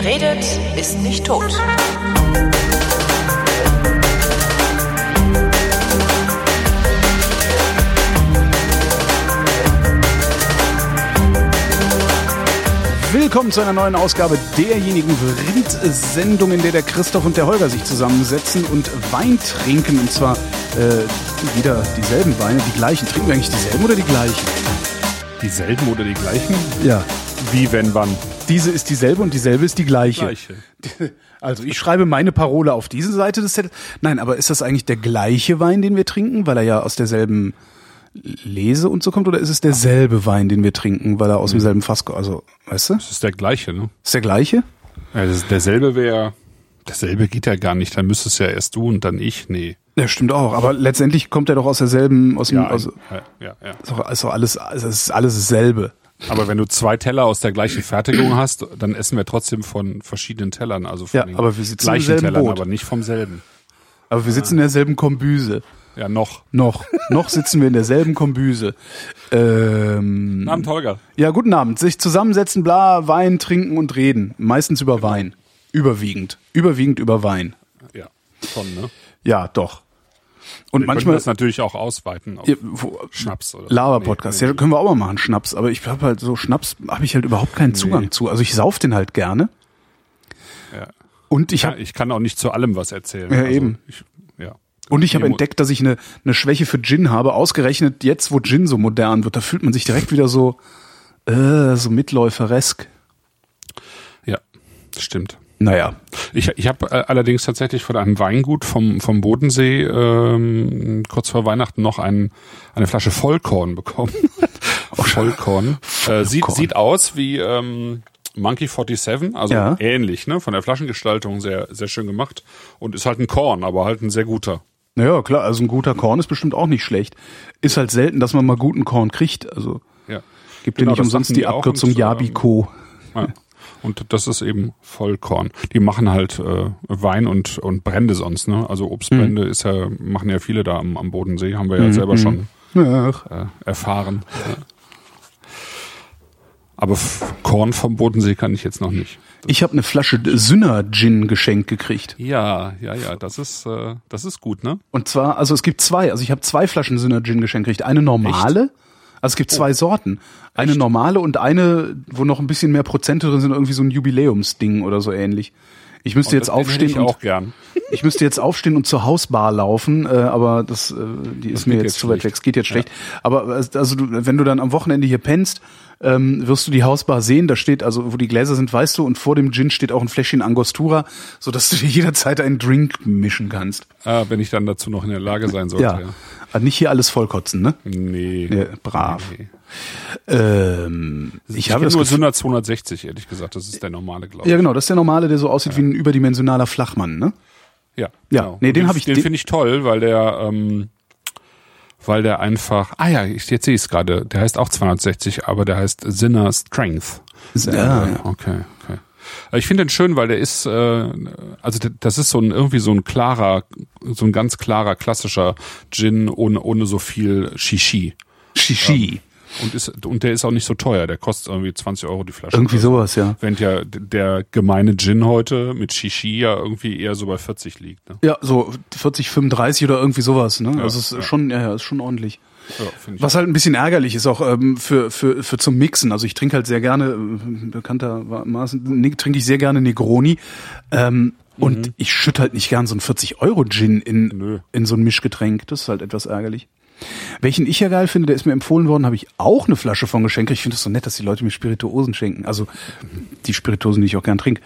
Wer redet, ist nicht tot. Willkommen zu einer neuen Ausgabe derjenigen Vrind-Sendung, in der der Christoph und der Holger sich zusammensetzen und Wein trinken. Und zwar äh, wieder dieselben Weine, die gleichen. Trinken wir eigentlich dieselben oder die gleichen? Dieselben oder die gleichen? Ja. Wie, wenn, wann? Diese ist dieselbe und dieselbe ist die gleiche. Gleiche. Also ich schreibe meine Parole auf diese Seite des Zettels. Nein, aber ist das eigentlich der gleiche Wein, den wir trinken, weil er ja aus derselben Lese und so kommt, oder ist es derselbe Wein, den wir trinken, weil er aus demselben Fass kommt? Also, weißt du? Das ist der gleiche, ne? Ist der gleiche? Ist derselbe wäre, derselbe geht ja gar nicht, dann müsstest ja erst du und dann ich, nee. Ja, stimmt auch. Aber letztendlich kommt er doch aus derselben, aus dem, Ja, aus, ja, ja, ja. ist doch, ist doch alles, also es ist alles dasselbe. Aber wenn du zwei Teller aus der gleichen Fertigung hast, dann essen wir trotzdem von verschiedenen Tellern, also von Ja, den aber wir sitzen im gleichen selben Tellern, Boot. aber nicht vom selben. Aber wir sitzen in derselben Kombüse. Ja, noch. Noch. Noch sitzen wir in derselben Kombüse. Ähm, Guten Abend, Holger. ja, guten Abend. Sich zusammensetzen, bla, Wein trinken und reden. Meistens über Wein. Überwiegend. Überwiegend über Wein. Ja, schon, ne? Ja, doch. Und Wir manchmal das natürlich auch ausweiten auf Ja, wo- Schnaps oder Lava-Podcast. Nee, Ja, können wir auch mal machen, Schnaps. Aber ich habe halt so Schnaps, habe ich halt überhaupt keinen Zugang zu. Also ich sauf den halt gerne. Ja. Und ich Ja, habe ich kann auch nicht zu allem was erzählen. Ja, eben. Ich, ja. und ich habe Nee, entdeckt, dass ich eine, eine Schwäche für Gin habe. Ausgerechnet jetzt, wo Gin so modern wird, da fühlt man sich direkt wieder so äh, so mitläuferesk. Ja, das stimmt. Naja, Ich, ich habe äh, allerdings tatsächlich von einem Weingut vom, vom Bodensee ähm, kurz vor Weihnachten noch ein, eine Flasche Vollkorn bekommen. Vollkorn. Äh, sieht, Vollkorn. sieht aus wie ähm, Monkey 47, also Ja. ähnlich, ne? Von der Flaschengestaltung sehr, sehr schön gemacht. Und ist halt ein Korn, aber halt ein sehr guter. naja, klar, also ein guter Korn ist bestimmt auch nicht schlecht. Ist halt selten, dass man mal guten Korn kriegt. Also Ja. gibt Genau, ja nicht umsonst die Abkürzung ähm, Yabiko. ja. Und das ist eben Vollkorn. Die machen halt äh, Wein und, und Brände sonst, ne? Also Obstbrände ist ja, machen ja viele da am, am Bodensee, haben wir ja selber schon Ach, äh, erfahren. Aber Korn vom Bodensee kann ich jetzt noch nicht. Ich habe eine Flasche Sünner Gin geschenkt gekriegt. Ja, ja, ja, das ist, äh, das ist gut, ne? Und zwar, also es gibt zwei, also ich habe zwei Flaschen Sünner Gin geschenkt gekriegt. Eine normale, also es gibt zwei Sorten. Eine normale und eine, wo noch ein bisschen mehr Prozente drin sind, irgendwie so ein Jubiläumsding oder so ähnlich. Ich müsste jetzt Den hätte aufstehen ich und auch gern. ich müsste jetzt aufstehen und zur Hausbar laufen, äh, aber das, äh, die ist mir jetzt jetzt zu weit weg. Es geht jetzt schlecht. Aber äh, also du, wenn du dann am Wochenende hier pennst, ähm, wirst du die Hausbar sehen. Da steht also, wo die Gläser sind, weißt du, und vor dem Gin steht auch ein Fläschchen Angostura, so dass du dir jederzeit einen Drink mischen kannst. Ah, wenn ich dann dazu noch in der Lage sein sollte. Ja. Ja. Aber nicht hier alles vollkotzen, ne? Nee. Ja, brav. Nee. Ähm, ich, Ich, habe habe das nur Sünder 260, ehrlich gesagt. Das ist der normale, glaube ich. ja genau, das ist der normale, der so aussieht wie ein überdimensionaler Flachmann, ne? Ja, Ja, genau. nee, den hab ich- Den den- finde ich toll, weil der, ähm, weil der einfach. Ah ja, ich, jetzt sehe ich es gerade. Der heißt auch 260, aber der heißt Sinner Strength. Ja. Äh, okay, okay. Äh, Ich finde den schön, weil der ist, äh, also das ist so ein irgendwie so ein klarer, so ein ganz klarer klassischer Gin ohne ohne so viel Shishi. Shishi. Und ist und der ist auch nicht so teuer. Der kostet irgendwie 20 Euro die Flasche. Irgendwie sowas, ja. Während ja der gemeine Gin heute mit Shishi ja irgendwie eher so bei 40 liegt. Ne? Ja, so 40, 35 oder irgendwie sowas, ne? also es ist ja. schon, ja, ja, ist schon ordentlich. Ja. Was halt ein bisschen ärgerlich ist auch ähm, für, für, für zum Mixen. Also ich trinke halt sehr gerne, äh, bekanntermaßen, ne, trinke ich sehr gerne Negroni. Ähm, Und ich schütte halt nicht gern so einen 40 Euro Gin in, Nö. in so ein Mischgetränk. Das ist halt etwas ärgerlich. Welchen ich ja geil finde, der ist mir empfohlen worden, habe ich auch eine Flasche von geschenkt. Ich finde es so nett, dass die Leute mir Spirituosen schenken. Also die Spirituosen, die ich auch gern trinke.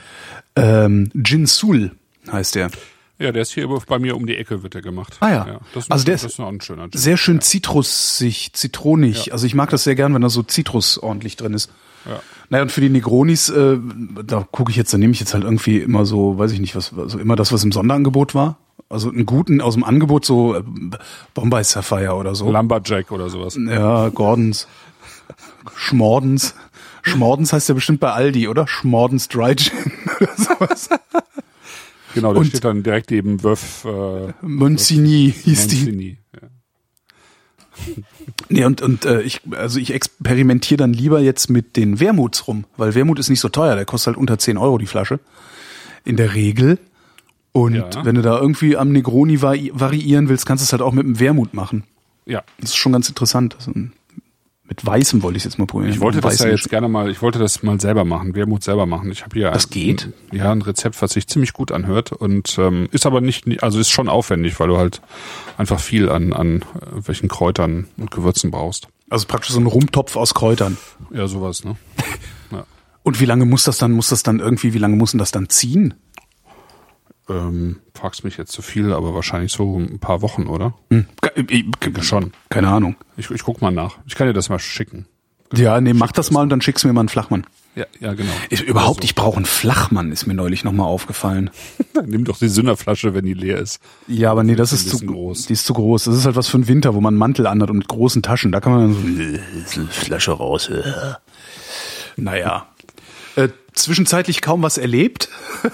Ähm, Gin Sul heißt der. Ja, der ist hier bei mir um die Ecke, wird der gemacht. Ah ja. das, Also der das ist ein schöner Gin. Sehr schön zitrusig, zitronig. Also ich mag das sehr gern, wenn da so Zitrus ordentlich drin ist. Ja. Naja, und für die Negronis, äh, da gucke ich jetzt, da nehme ich jetzt halt irgendwie immer so, weiß ich nicht, was, also immer das, was im Sonderangebot war. Also einen guten aus dem Angebot, so äh, Bombay Sapphire oder so. Lumberjack oder sowas. Ja, Gordons. Schmordens. Schmordens heißt ja bestimmt bei Aldi, oder? Schmordens Dry Gin oder sowas. Genau, da Und- steht dann direkt neben Wöff äh, Monsigny hieß die. Monsigny. Ja. Nee, und, und äh, ich, also ich experimentiere dann lieber jetzt mit den Wermuts rum, weil Wermut ist nicht so teuer, der kostet halt unter 10 Euro die Flasche. In der Regel. Und Ja. wenn du da irgendwie am Negroni vari variieren willst, kannst du es halt auch mit dem Wermut machen. Ja. Das ist schon ganz interessant. Also, mit Weißem wollte ich jetzt mal probieren. Ich wollte das ja jetzt gerne mal, ich wollte das mal selber machen, Wermut selber machen. Ich habe hier Das ein, geht? Ja, ein Rezept, was sich ziemlich gut anhört und ähm, ist aber nicht, also ist schon aufwendig, weil du halt einfach viel an an welchen Kräutern und Gewürzen brauchst. Also praktisch so ein Rumtopf aus Kräutern. Ja, sowas, ne? Ja. Und wie lange muss das dann, muss das dann irgendwie, wie lange muss denn das dann ziehen? Ähm, fragst mich jetzt zu viel, aber wahrscheinlich so ein paar Wochen, oder? Hm. Ke- ich- Schon. Keine Ahnung. Ich, ich guck mal nach. Ich kann dir das mal schicken. Ja, nee, mach das mal und dann schickst du mir mal einen Flachmann. Ja, ja, genau. Ich, überhaupt, ich brauche einen Flachmann, ist mir neulich nochmal aufgefallen. Nimm doch die Sünderflasche, wenn die leer ist. Ja, aber nee, das ist zu groß. Die ist zu groß. Das ist halt was für den Winter, wo man einen Mantel anhat und mit großen Taschen. Da kann man dann so äh, eine Flasche raus. äh. Naja. Äh, zwischenzeitlich kaum was erlebt.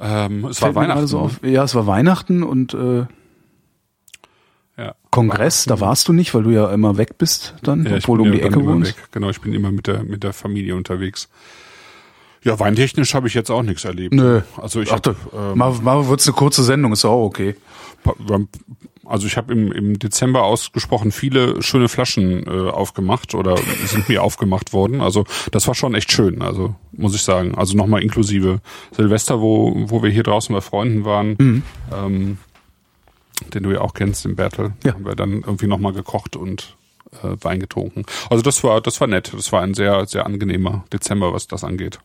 Ähm, es war Fällt gerade Weihnachten. So auf. Ja, es war Weihnachten und äh, ja. Kongress, da warst du nicht, weil du ja immer weg bist dann, Ja, obwohl du um die Ecke wohnst. weg. Genau, ich bin immer mit der mit der Familie unterwegs. Ja, weintechnisch habe ich jetzt auch nichts erlebt. Nö. Also ich Ach, habe da, mal, mal wird's eine kurze Sendung, ist auch okay. Also ich habe im, im Dezember ausgesprochen viele schöne Flaschen äh, aufgemacht oder sind mir aufgemacht worden. Also das war schon echt schön, also muss ich sagen. Also nochmal inklusive Silvester, wo, wo wir hier draußen bei Freunden waren, Mhm. ähm, den du ja auch kennst, den Bertel. Ja. Haben wir dann irgendwie nochmal gekocht und äh, Wein getrunken. Also das war, das war nett. Das war ein sehr, sehr angenehmer Dezember, was das angeht.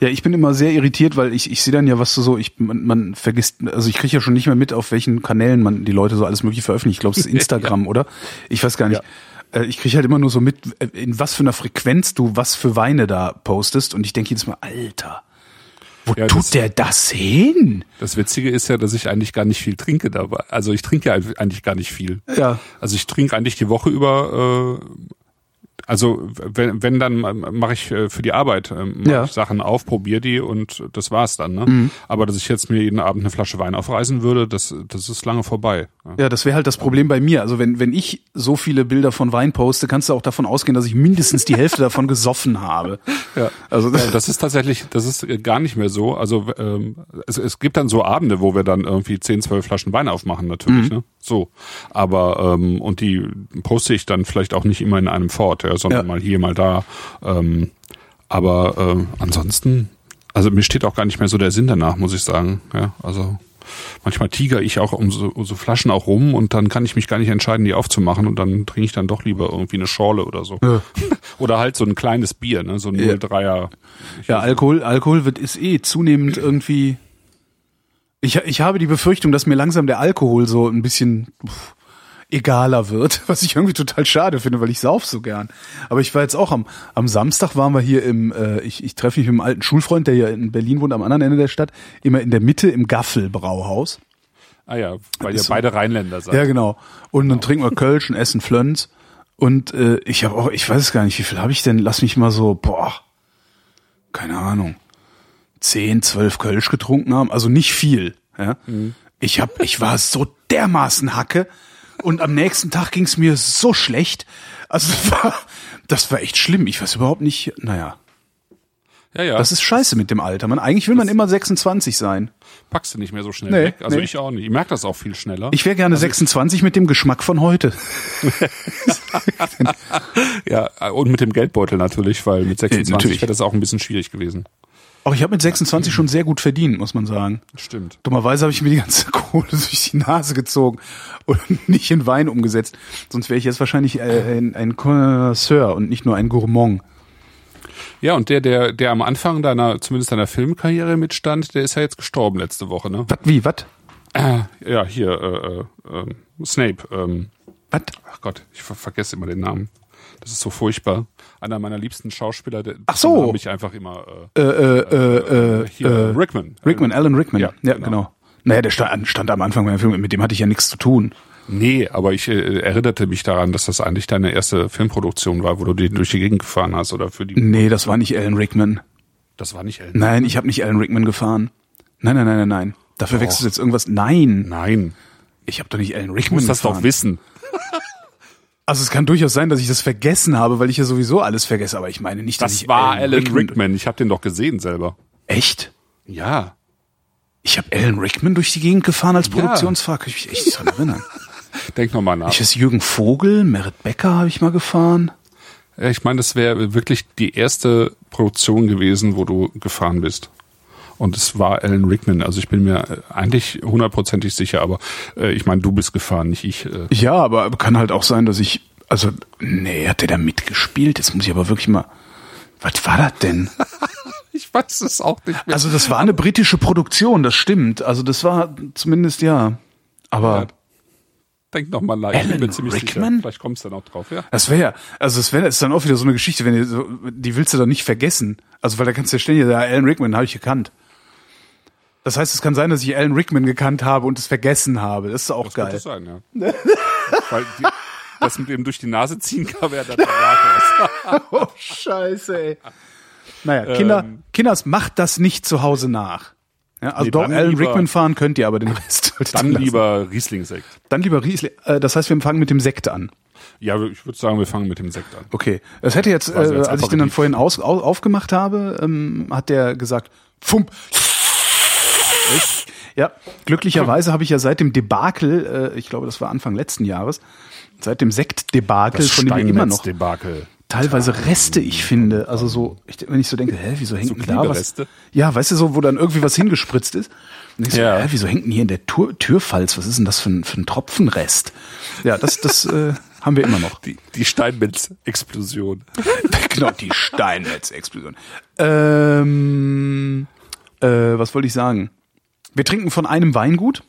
Ja, ich bin immer sehr irritiert, weil ich, ich sehe dann ja, was du so, ich, man, man vergisst, also ich kriege ja schon nicht mehr mit, auf welchen Kanälen man die Leute so alles mögliche veröffentlichen. Ich glaube, es ist Instagram, oder? Ich weiß gar nicht. Äh, Ich kriege halt immer nur so mit, äh, in was für einer Frequenz du was für Weine da postest und ich denke jedes Mal, Alter, wo Ja, tut das- der das hin? Das Witzige ist ja, dass ich eigentlich gar nicht viel trinke dabei. Also ich trinke ja eigentlich gar nicht viel. Ja. Also ich trinke eigentlich die Woche über, äh, also wenn, wenn dann mache ich äh, für die Arbeit ähm, Ja. ich Sachen auf, probiere die und das war's dann. Ne? Aber dass ich jetzt mir jeden Abend eine Flasche Wein aufreißen würde, das, das ist lange vorbei. Ja. Ja, das wäre halt das Problem bei mir. Also wenn, wenn ich so viele Bilder von Wein poste, kannst du auch davon ausgehen, dass ich mindestens die Hälfte davon gesoffen habe. Ja. Also Ja, das ist tatsächlich, das ist gar nicht mehr so. Also ähm, es, es gibt dann so Abende, wo wir dann irgendwie 10, 12 Flaschen Wein aufmachen, natürlich. Ne? So. Aber ähm, und die poste ich dann vielleicht auch nicht immer in einem Fort, ja, sondern Ja. mal hier, mal da. Ähm, aber ähm, ansonsten, also mir steht auch gar nicht mehr so der Sinn danach, muss ich sagen. Ja, also manchmal tiger ich auch um so, um so Flaschen auch rum und dann kann ich mich gar nicht entscheiden, die aufzumachen und dann trinke ich dann doch lieber irgendwie eine Schorle oder so. Ja. Oder halt so ein kleines Bier, ne? so ein Ja. 03er. Ja, Alkohol, Alkohol wird ist eh zunehmend irgendwie. Ich, ich habe die Befürchtung, dass mir langsam der Alkohol so ein bisschen pff, egaler wird, was ich irgendwie total schade finde, weil ich sauf so gern. Aber ich war jetzt auch am, am Samstag waren wir hier im, äh, ich, ich treffe mich mit einem alten Schulfreund, der ja in Berlin wohnt, am anderen Ende der Stadt, immer in der Mitte im Gaffelbrauhaus. Ah ja, weil ihr so- beide Rheinländer seid. Ja, genau. Und dann trinken wir Kölsch und essen Flöns. Und äh, ich habe auch, ich weiß es gar nicht, wie viel habe ich denn? Lass mich mal so, boah, keine Ahnung, zehn, zwölf Kölsch getrunken haben. Also nicht viel. Ja? Ich hab, ich war so dermaßen Hacke. Und am nächsten Tag ging es mir so schlecht. Also das war, das war echt schlimm. Ich weiß überhaupt nicht, naja. ja, ja. Das ist scheiße mit dem Alter. Man, eigentlich will man immer 26 sein. packst du nicht mehr so schnell Nee, weg. Also nee. ich auch nicht. Ich merke das auch viel schneller. Ich wäre gerne 26 mit dem Geschmack von heute. ja, und mit dem Geldbeutel natürlich, weil mit 26 natürlich. wäre das auch ein bisschen schwierig gewesen. Auch ich habe mit 26 schon sehr gut verdient, muss man sagen. Stimmt. Dummerweise habe ich mir die ganze Kohle durch die Nase gezogen und nicht in Wein umgesetzt. Sonst wäre ich jetzt wahrscheinlich äh, ein, ein Connoisseur und nicht nur ein Gourmand. Ja, und der, der, der am Anfang deiner, zumindest deiner Filmkarriere mitstand, der ist ja jetzt gestorben letzte Woche, ne? Was, wie, was? Äh, ja, hier, äh, äh, äh, Snape. Ähm, Was? ach Gott, ich ver vergesse immer den Namen. Das ist so furchtbar. Einer meiner liebsten Schauspieler, der Ach so. habe ich einfach immer Äh, äh, äh, äh, hier, äh, Rickman. Rickman, Alan Rickman. Ja, Ja, genau. genau. Naja, der stand, stand am Anfang beim Film, mit dem hatte ich ja nichts zu tun. Nee, aber ich äh, erinnerte mich daran, dass das eigentlich deine erste Filmproduktion war, wo du die durch die Gegend gefahren hast oder für die. Nee, das war nicht Alan Rickman. Das war nicht Ellen. Nein, ich habe nicht Alan Rickman gefahren. Nein, nein, nein, nein, nein. Dafür wechselst du jetzt irgendwas. Nein, Nein, ich habe doch nicht Alan du Rickman musst das gefahren. doch wissen. Also es kann durchaus sein, dass ich das vergessen habe, weil ich ja sowieso alles vergesse, aber ich meine nicht, dass Das ich war Alan Rickman- Rickman. Ich habe den doch gesehen selber. Echt? Ja. Ich habe Alan Rickman durch die Gegend gefahren als Ja. Produktionsfahrer, kann ich mich echt nicht dran erinnern. Denk noch mal nach. Ich weiß, Jürgen Vogel, Merit Becker habe ich mal gefahren. Ja, ich meine, das wäre wirklich die erste Produktion gewesen, wo du gefahren bist. Und es war Alan Rickman. Also ich bin mir äh, eigentlich hundertprozentig sicher, aber äh, ich meine, du bist gefahren, nicht ich. Äh. Ja, aber kann halt auch sein, dass ich, also, nee, hat der da mitgespielt? Jetzt muss ich aber wirklich mal, was war das denn? Ich weiß es auch nicht mehr. Also das war eine britische Produktion, das stimmt. Also das war zumindest, ja. Aber Ja. Denk noch mal nach. Alan ich bin mir ziemlich Rickman? sicher. Vielleicht kommst du dann auch drauf, ja. das wäre, also das wäre, ist dann auch wieder so eine Geschichte, wenn ihr so, die willst du dann nicht vergessen. Also weil da kannst du ja ständig, ja, Alan Rickman habe ich gekannt. Das heißt, es kann sein, dass ich Alan Rickman gekannt habe und es vergessen habe. Das ist auch Das geil. könnte sein, ja. Weil die, das mit dem durch die Nase ziehen kam ja dann danach Oh, scheiße, ey. Naja, Kinder, Kinders, macht das nicht zu Hause nach. Ja, also Nee, doch, Alan lieber- Rickman fahren könnt ihr, aber den Rest solltet Dann lieber Riesling-Sekt. Dann lieber Riesling. Äh, das heißt, wir fangen mit dem Sekt an. Ja, ich würde sagen, wir fangen mit dem Sekt an. Okay. Das hätte jetzt, äh, als ich den dann vorhin aus, au, aufgemacht habe, ähm, hat der gesagt, Fump. Ja, glücklicherweise habe ich ja seit dem Debakel, äh, ich glaube, das war Anfang letzten Jahres, seit dem Sektdebakel, von dem wir immer noch Steinmetz-Debakel. teilweise Reste ich finde. Also so, ich, wenn ich so denke, hä, wieso hängt denn da was? Ja, weißt du so, wo dann irgendwie was hingespritzt ist. Und ich so, Ja. hä, wieso hängt denn hier in der Tür, Türfalz? Was ist denn das für ein, für ein Tropfenrest? Ja, das, das äh, haben wir immer noch. Die, die Steinmetz-Explosion. genau, die Steinmetz-Explosion. Ähm, äh, was wollte ich sagen? Wir trinken von einem Weingut,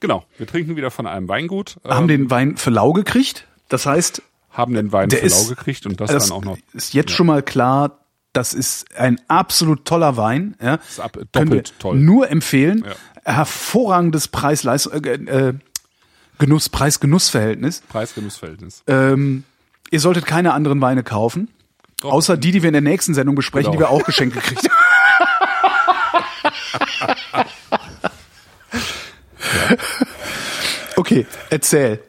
Genau, wir trinken wieder von einem Weingut, äh, haben den Wein für lau gekriegt. Das heißt, haben den Wein für lau ist, gekriegt und das, das dann auch noch. ist jetzt schon mal klar, das ist ein absolut toller Wein. Ja. Ist ab- Können wir doppelt toll. Nur empfehlen. Ja. Hervorragendes Preis-Leistung, äh, äh, Genuss, Preis-Genuss-Verhältnis. Preis-Genuss-Verhältnis. Ähm, ihr solltet keine anderen Weine kaufen. Doch. Außer die, die wir in der nächsten Sendung besprechen, Genau. die wir auch geschenkt gekriegt haben. Okay, erzähl.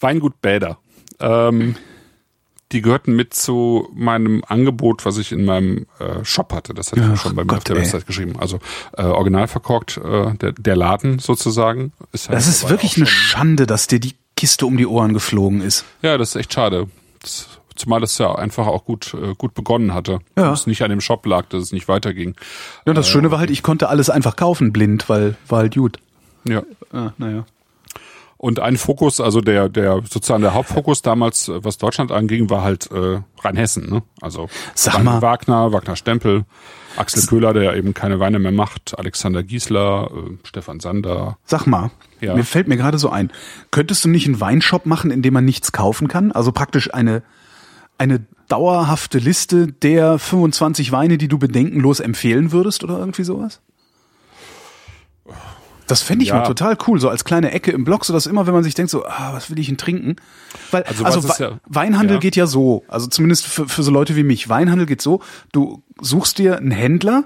Weingut Bäder. Ähm, die gehörten mit zu meinem Angebot, was ich in meinem äh, Shop hatte. Das hatte ich ja Ach schon bei mir Gott, auf der ey. Website geschrieben. Also äh, original verkorkt, äh, der, der Laden sozusagen. Ist ja Das ist wirklich eine Schande, dass dir die Kiste um die Ohren geflogen ist. Ja, das ist echt schade. Das, zumal das ja einfach auch gut, äh, gut begonnen hatte. Ja. Und es nicht an dem Shop lag, dass es nicht weiterging. Ja, das Schöne war halt, ich konnte alles einfach kaufen, blind, weil war halt gut. Ja. Ah, naja. Und ein Fokus, also der, der sozusagen der Hauptfokus damals, äh, was Deutschland anging, war halt äh, Rheinhessen. Ne? Also Sag Rhein- mal. Wagner, Wagner Stempel, Axel Köhler, der eben keine Weine mehr macht, Alexander Giesler, äh, Stefan Sander. Sag mal, Ja. mir fällt mir gerade so ein, könntest du nicht einen Weinshop machen, in dem man nichts kaufen kann? Also praktisch eine, eine dauerhafte Liste der 25 Weine, die du bedenkenlos empfehlen würdest oder irgendwie sowas? Das fände ich Ja. mal total cool, so als kleine Ecke im Blog, so dass immer, wenn man sich denkt, so, ah, was will ich denn trinken? Weil, also, Also ist ja- Weinhandel ja. geht ja so, also zumindest für, für so Leute wie mich. Weinhandel geht so, du suchst dir einen Händler,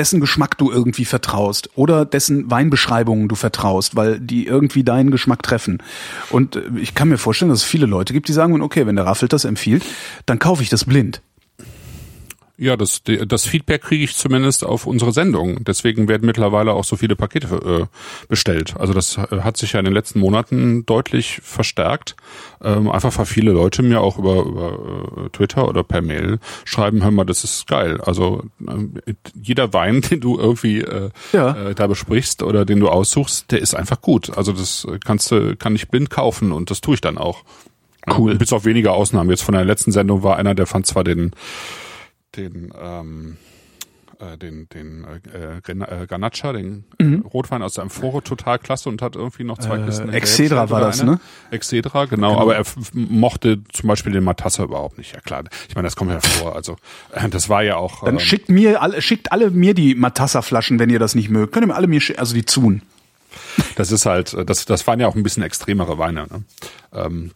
dessen Geschmack du irgendwie vertraust oder dessen Weinbeschreibungen du vertraust, weil die irgendwie deinen Geschmack treffen. Und äh, ich kann mir vorstellen, dass es viele Leute gibt, die sagen, okay, wenn der Raffelt das empfiehlt, dann kaufe ich das blind. Ja, das, das Feedback kriege ich zumindest auf unsere Sendung. Deswegen werden mittlerweile auch so viele Pakete äh, bestellt. Also das äh, hat sich ja in den letzten Monaten deutlich verstärkt. Ähm, einfach weil viele Leute mir auch über, über äh, Twitter oder per Mail schreiben, hör mal, das ist geil. Also ähm, jeder Wein, den du irgendwie äh, Ja. äh, da besprichst oder den du aussuchst, der ist einfach gut. Also das äh, kannst du, kann ich blind kaufen und das tue ich dann auch. Cool. Bis auf wenige Ausnahmen. Jetzt von der letzten Sendung war einer, der fand zwar den den ähm, äh, den den äh, äh, Garnacha, den Mhm. äh, Rotwein aus der Amphore total klasse und hat irgendwie noch zwei Äh, Kisten. in Excedra Gelb, war das, eine. ne? Excedra, genau, aber er mochte zum Beispiel den Matassa überhaupt nicht. Ja klar, ich meine, das kommt ja vor. Also äh, das war ja auch. Dann ähm, schickt mir alle, schickt alle mir die Matassa-Flaschen, wenn ihr das nicht mögt. Könnt ihr mir alle mir, also die Zun. Das ist halt, äh, das, das waren ja auch ein bisschen extremere Weine. Ne? Ähm,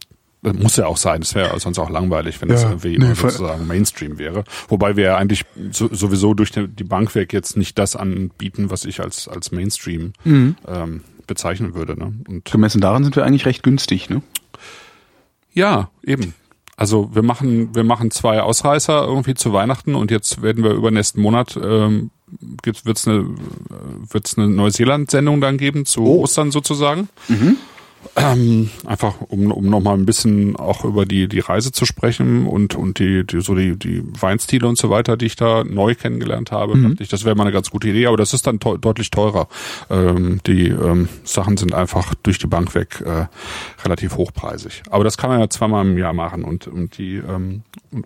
muss ja auch sein. Das wäre sonst auch langweilig, wenn das Ja, irgendwie nee, sozusagen Mainstream wäre. Wobei wir ja eigentlich so, sowieso durch die, die Bank weg jetzt nicht das anbieten, was ich als als Mainstream Mhm. ähm, bezeichnen würde. Ne? Und Gemessen daran sind wir eigentlich recht günstig, ne? ja, eben. Also wir machen wir machen zwei Ausreißer irgendwie zu Weihnachten und jetzt werden wir übernächsten Monat ähm, wird es eine wird's eine Neuseeland-Sendung dann geben zu Oh. Ostern sozusagen. Ähm, einfach um, um nochmal ein bisschen auch über die, die Reise zu sprechen und, und die, die, so die, die Weinstile und so weiter, die ich da neu kennengelernt habe. Dachte ich, das wäre mal eine ganz gute Idee, aber das ist dann teu- deutlich teurer. Ähm, die ähm, Sachen sind einfach durch die Bank weg äh, relativ hochpreisig. Aber das kann man ja zweimal im Jahr machen und, und die ähm, und,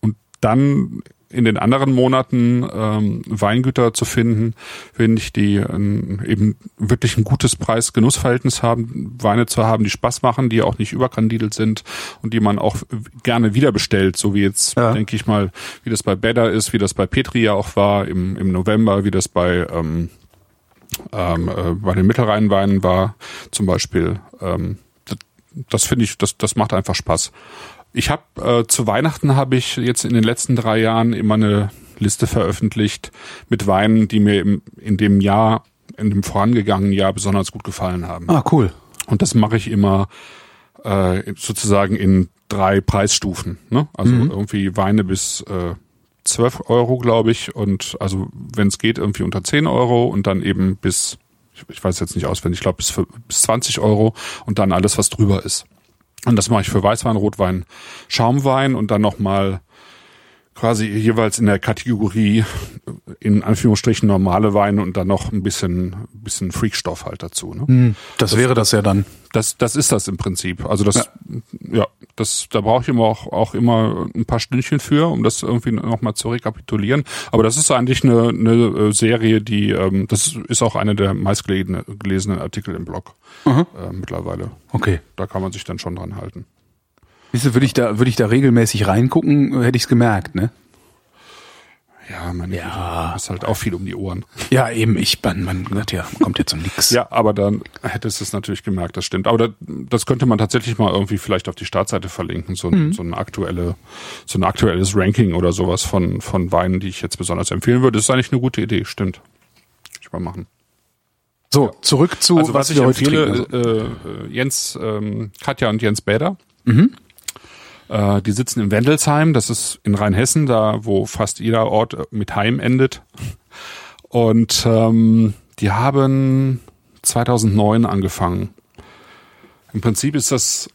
und dann in den anderen Monaten ähm, Weingüter zu finden, finde ich, die ähm, eben wirklich ein gutes Preis-Genuss-Verhältnis haben, Weine zu haben, die Spaß machen, die auch nicht überkandidelt sind und die man auch gerne wieder bestellt, so wie jetzt, Ja. denke ich mal, wie das bei Bedder ist, wie das bei Petri ja auch war im, im November, wie das bei ähm, ähm, äh, bei den Mittelrheinweinen war, zum Beispiel. Ähm, das das finde ich, das, das macht einfach Spaß. Ich habe äh, zu Weihnachten habe ich jetzt in den letzten drei Jahren immer eine Liste veröffentlicht mit Weinen, die mir im, in dem Jahr, in dem vorangegangenen Jahr besonders gut gefallen haben. Ah, cool. Und das mache ich immer äh, sozusagen in drei Preisstufen. Ne? Also irgendwie Weine bis äh, 12 Euro, glaube ich. Und also wenn es geht, irgendwie unter 10 Euro und dann eben bis, ich, ich weiß jetzt nicht auswendig, ich glaube bis, bis 20 Euro und dann alles, was drüber ist. Und das mache ich für Weißwein, Rotwein, Schaumwein und dann nochmal quasi jeweils in der Kategorie in Anführungsstrichen normale Weine und dann noch ein bisschen, bisschen Freakstoff halt dazu. Ne? Das, wäre das ja dann. Das, das ist das im Prinzip. Also das, ja, das, da brauche ich immer auch, auch immer ein paar Stündchen für, um das irgendwie nochmal zu rekapitulieren. Aber das ist eigentlich eine, eine äh, Serie, die, ähm, das ist auch eine der meistgelesenen gelesenen Artikel im Blog äh, mittlerweile. Okay. Da kann man sich dann schon dran halten. Siehst du, würde ich da, würde ich da regelmäßig reingucken, hätte ich es gemerkt, ne? Ja, meine Ja. Hast halt auch viel um die Ohren. Ja, eben, ich, man, man sagt ja, man kommt ja zum Nix. Ja, aber dann hättest du es natürlich gemerkt, das stimmt. Aber das, das könnte man tatsächlich mal irgendwie vielleicht auf die Startseite verlinken, so, ein so ein aktuelle, so ein aktuelles Ranking oder sowas von, von Weinen, die ich jetzt besonders empfehlen würde. Das ist eigentlich eine gute Idee, stimmt. Ich mal machen. So, zurück zu, Also was, ich wir heute empfehle, trinken. Also, äh, Jens, ähm, Katja und Jens Bäder. Äh, die sitzen in Wendelsheim, das ist in Rheinhessen, da wo fast jeder Ort mit Heim endet. Und ähm, die haben 2009 angefangen. Im Prinzip ist das,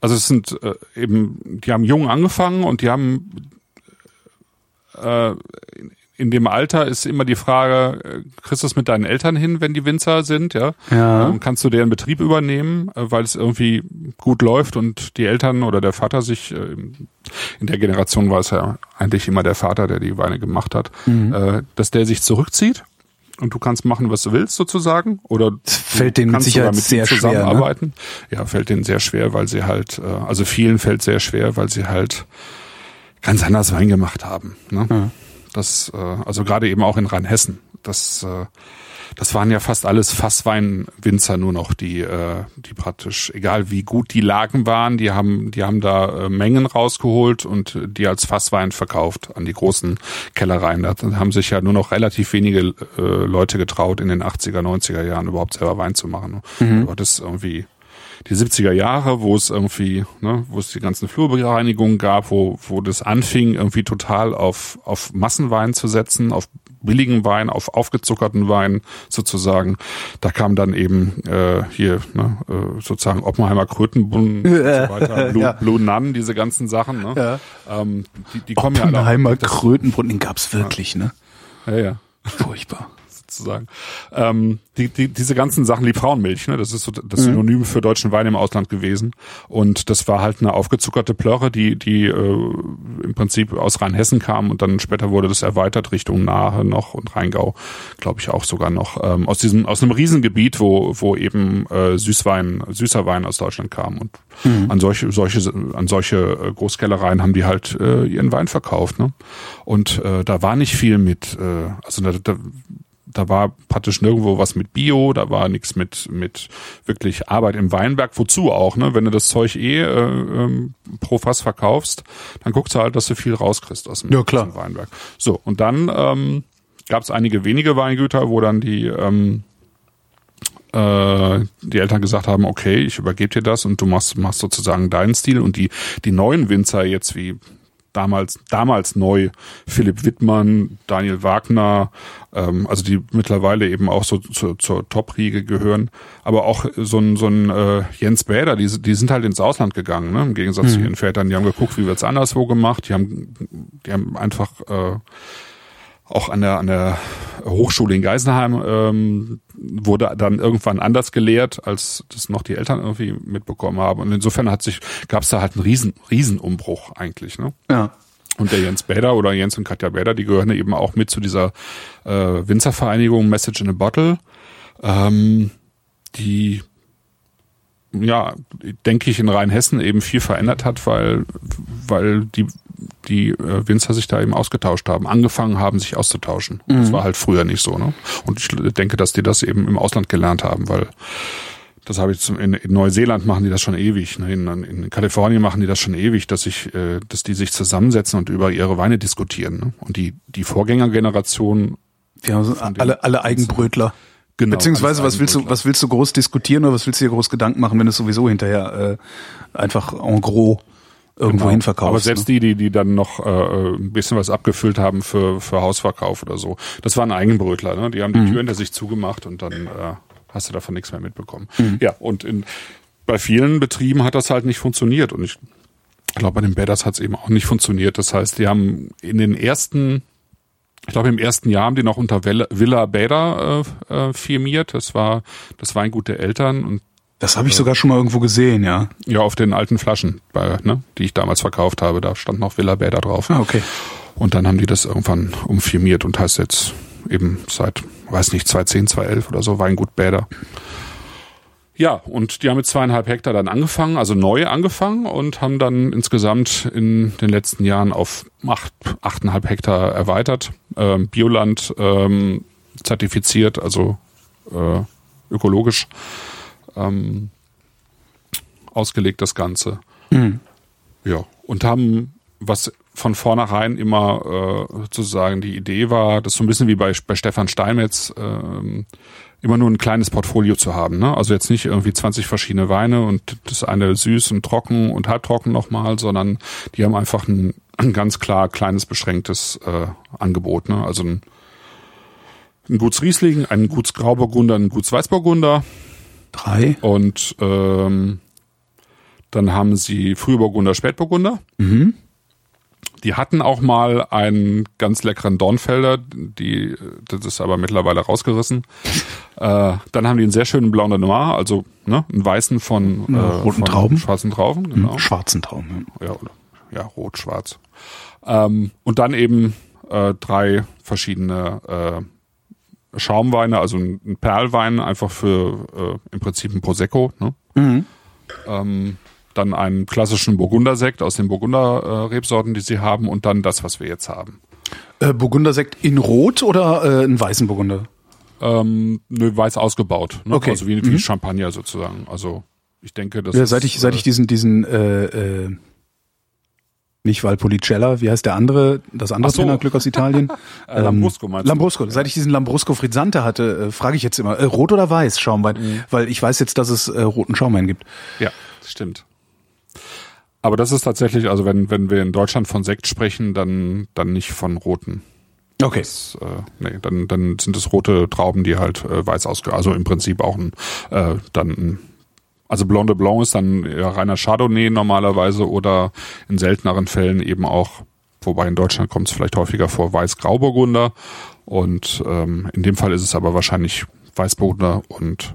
also es sind äh, eben, die haben jung angefangen und die haben äh, in dem Alter ist immer die Frage, äh, kriegst du es mit deinen Eltern hin, wenn die Winzer sind, ja? Ja. Ähm, kannst du deren Betrieb übernehmen, äh, weil es irgendwie gut läuft und die Eltern oder der Vater sich, äh, in der Generation war es ja eigentlich immer der Vater, der die Weine gemacht hat, Mhm. dass der sich zurückzieht und du kannst machen, was du willst sozusagen oder Das fällt denen mit kannst sogar Sicherheit mit sehr ihm schwer, ne? zusammenarbeiten. Ja, fällt denen sehr schwer, weil sie halt, also vielen fällt sehr schwer, weil sie halt ganz anders Wein gemacht haben. Ne? Das, äh, also gerade eben auch in Rheinhessen. Das, äh, das waren ja fast alles Fassweinwinzer nur noch, die, äh, die praktisch, egal wie gut die Lagen waren, die haben, die haben da äh, Mengen rausgeholt und die als Fasswein verkauft an die großen Kellereien. Da haben sich ja nur noch relativ wenige äh, Leute getraut, in den 80er, 90er Jahren überhaupt selber Wein zu machen. Aber das ist irgendwie die 70er Jahre, wo es irgendwie, ne, wo es die ganzen Flurbereinigungen gab, wo, wo das anfing, irgendwie total auf, auf Massenwein zu setzen, auf billigen Wein, auf aufgezuckerten Wein sozusagen. Da kam dann eben äh, hier ne, äh, sozusagen Oppenheimer Krötenbrunnen und so weiter, Blue, Ja. Blue Nun, diese ganzen Sachen. Ne? Ähm, die, die kommen ja. Oppenheimer das- Krötenbrunnen, den gab's wirklich, ne? Ja, ja Furchtbar. Sozusagen. Ähm, die, die, diese ganzen Sachen, die Frauenmilch, ne, das ist so das Synonym für deutschen Wein im Ausland gewesen. Und das war halt eine aufgezuckerte Plörre, die, die äh, im Prinzip aus Rheinhessen kam und dann später wurde das erweitert Richtung Nahe noch und Rheingau, glaube ich auch sogar noch. Ähm, aus diesem, aus einem Riesengebiet, wo, wo eben äh, Süßwein, süßer Wein aus Deutschland kam. Und an solche, solche, an solche äh, Großkellereien haben die halt äh, ihren Wein verkauft. Ne? Und äh, da war nicht viel mit, äh, also da, da da war praktisch nirgendwo was mit Bio, da war nichts mit mit wirklich Arbeit im Weinberg. Wozu auch, ne? Wenn du das Zeug eh äh, ähm, pro Fass verkaufst, dann guckst du halt, dass du viel rauskriegst aus dem, Ja, klar. aus dem Weinberg. So und dann ähm, gab es einige wenige Weingüter, wo dann die ähm, äh, die Eltern gesagt haben, okay, ich übergebe dir das und du machst, machst sozusagen deinen Stil und die, die neuen Winzer jetzt wie damals, damals neu, Philipp Wittmann, Daniel Wagner, ähm, also die mittlerweile eben auch so zur, zur Top-Riege gehören, aber auch so ein, so ein äh, Jens Bäder, die, die sind halt ins Ausland gegangen, ne? im Gegensatz mhm. zu ihren Vätern, die haben geguckt, wie wird's anderswo gemacht, die haben, die haben einfach äh, auch an der, an der Hochschule in Geisenheim ähm, wurde dann irgendwann anders gelehrt, als das noch die Eltern irgendwie mitbekommen haben. Und insofern hat sich, gab es da halt einen riesen, Riesenumbruch eigentlich. Ne? Ja. Und der Jens Bäder oder Jens und Katja Bäder, die gehören eben auch mit zu dieser äh, Winzervereinigung Message in a Bottle, ähm, die ja, denke ich, in Rheinhessen eben viel verändert hat, weil, weil die die äh, Winzer sich da eben ausgetauscht haben, angefangen haben, sich auszutauschen. Mhm. Das war halt früher nicht so. Ne? Und ich denke, dass die das eben im Ausland gelernt haben, weil das habe ich zum, in, in Neuseeland machen die das schon ewig. Ne? In, in Kalifornien machen die das schon ewig, dass ich, äh, dass die sich zusammensetzen und über ihre Weine diskutieren. Ne? Und die die Vorgängergeneration, ja, also alle alle Eigenbrötler. Genau, Beziehungsweise was willst du was willst du groß diskutieren oder was willst du dir groß Gedanken machen, wenn es sowieso hinterher äh, einfach en gros irgendwo genau. verkaufst. Aber selbst ne? die, die, die dann noch äh, ein bisschen was abgefüllt haben für, für Hausverkauf oder so, das waren Eigenbrötler, ne? Die haben die mhm. Tür hinter sich zugemacht und dann äh, hast du davon nichts mehr mitbekommen. Mhm. Ja, und in, bei vielen Betrieben hat das halt nicht funktioniert und ich glaube, bei den Bäders hat es eben auch nicht funktioniert. Das heißt, die haben in den ersten ich glaube, im ersten Jahr haben die noch unter Villa Bäder äh, äh, firmiert. Das war das Weingut der Eltern und das habe ich sogar schon mal irgendwo gesehen, ja. Ja, auf den alten Flaschen, bei, ne, die ich damals verkauft habe. Da stand noch Villa Bäder drauf. Ah, okay. Und dann haben die das irgendwann umfirmiert und heißt jetzt eben seit, weiß nicht, 2010, 2011 oder so, Weingut Bäder. Ja, und die haben mit zweieinhalb Hektar dann angefangen, also neu angefangen und haben dann insgesamt in den letzten Jahren auf acht, achteinhalb Hektar erweitert. Ähm, Bioland ähm, zertifiziert, also äh, ökologisch ähm, ausgelegt, das Ganze. Mhm. Ja, und haben, was von vornherein immer äh, sozusagen die Idee war, das so ein bisschen wie bei, bei Stefan Steinmetz, äh, immer nur ein kleines Portfolio zu haben. Ne? Also jetzt nicht irgendwie 20 verschiedene Weine und das eine süß und trocken und halbtrocken nochmal, sondern die haben einfach ein, ein ganz klar kleines, beschränktes äh, Angebot. Ne? Also ein, ein Guts Riesling, ein Guts Grauburgunder, ein Guts Weißburgunder, Drei. Und ähm, dann haben sie Frühburgunder, Spätburgunder. Mhm. Die hatten auch mal einen ganz leckeren Dornfelder, die, das ist aber mittlerweile rausgerissen. Äh, dann haben die einen sehr schönen de Noir, also ne, einen weißen von, äh, roten von Trauben. schwarzen Trauben. Genau. Mhm, schwarzen Trauben. Ja, ja, ja rot, schwarz. Ähm, und dann eben äh, drei verschiedene äh, Schaumweine, also ein Perlwein, einfach für äh, im Prinzip ein Prosecco. Ne? Mhm. Ähm, dann einen klassischen Burgundersekt aus den Burgunder-Rebsorten, äh, die sie haben, und dann das, was wir jetzt haben. Äh, Burgundersekt in Rot oder äh, einen weißen Burgunder? Ähm, nö, weiß ausgebaut. Ne? Okay. Also wie, wie mhm. Champagner sozusagen. Also ich denke, das ja, seit ist, ich seit ich äh, diesen diesen äh, äh, nicht Valpolicella, wie heißt der andere, das andere so. Pennerglück aus Italien? äh, Lambrusco meinst du? Lambrusco. Seit ich diesen Lambrusco Frizzante hatte, äh, frage ich jetzt immer, äh, rot oder weiß Schaumwein? Mhm. Weil ich weiß jetzt, dass es äh, roten Schaumwein gibt. Ja, stimmt. Aber das ist tatsächlich, also wenn, wenn wir in Deutschland von Sekt sprechen, dann, dann nicht von roten. Okay. Das, äh, nee, dann, dann sind es rote Trauben, die halt äh, weiß ausge, also im Prinzip auch ein, äh, dann ein also Blanc de Blanc ist dann ja reiner Chardonnay normalerweise oder in selteneren Fällen eben auch, wobei in Deutschland kommt es vielleicht häufiger vor, Weiß-Grauburgunder. Und ähm, in dem Fall ist es aber wahrscheinlich Weißburgunder und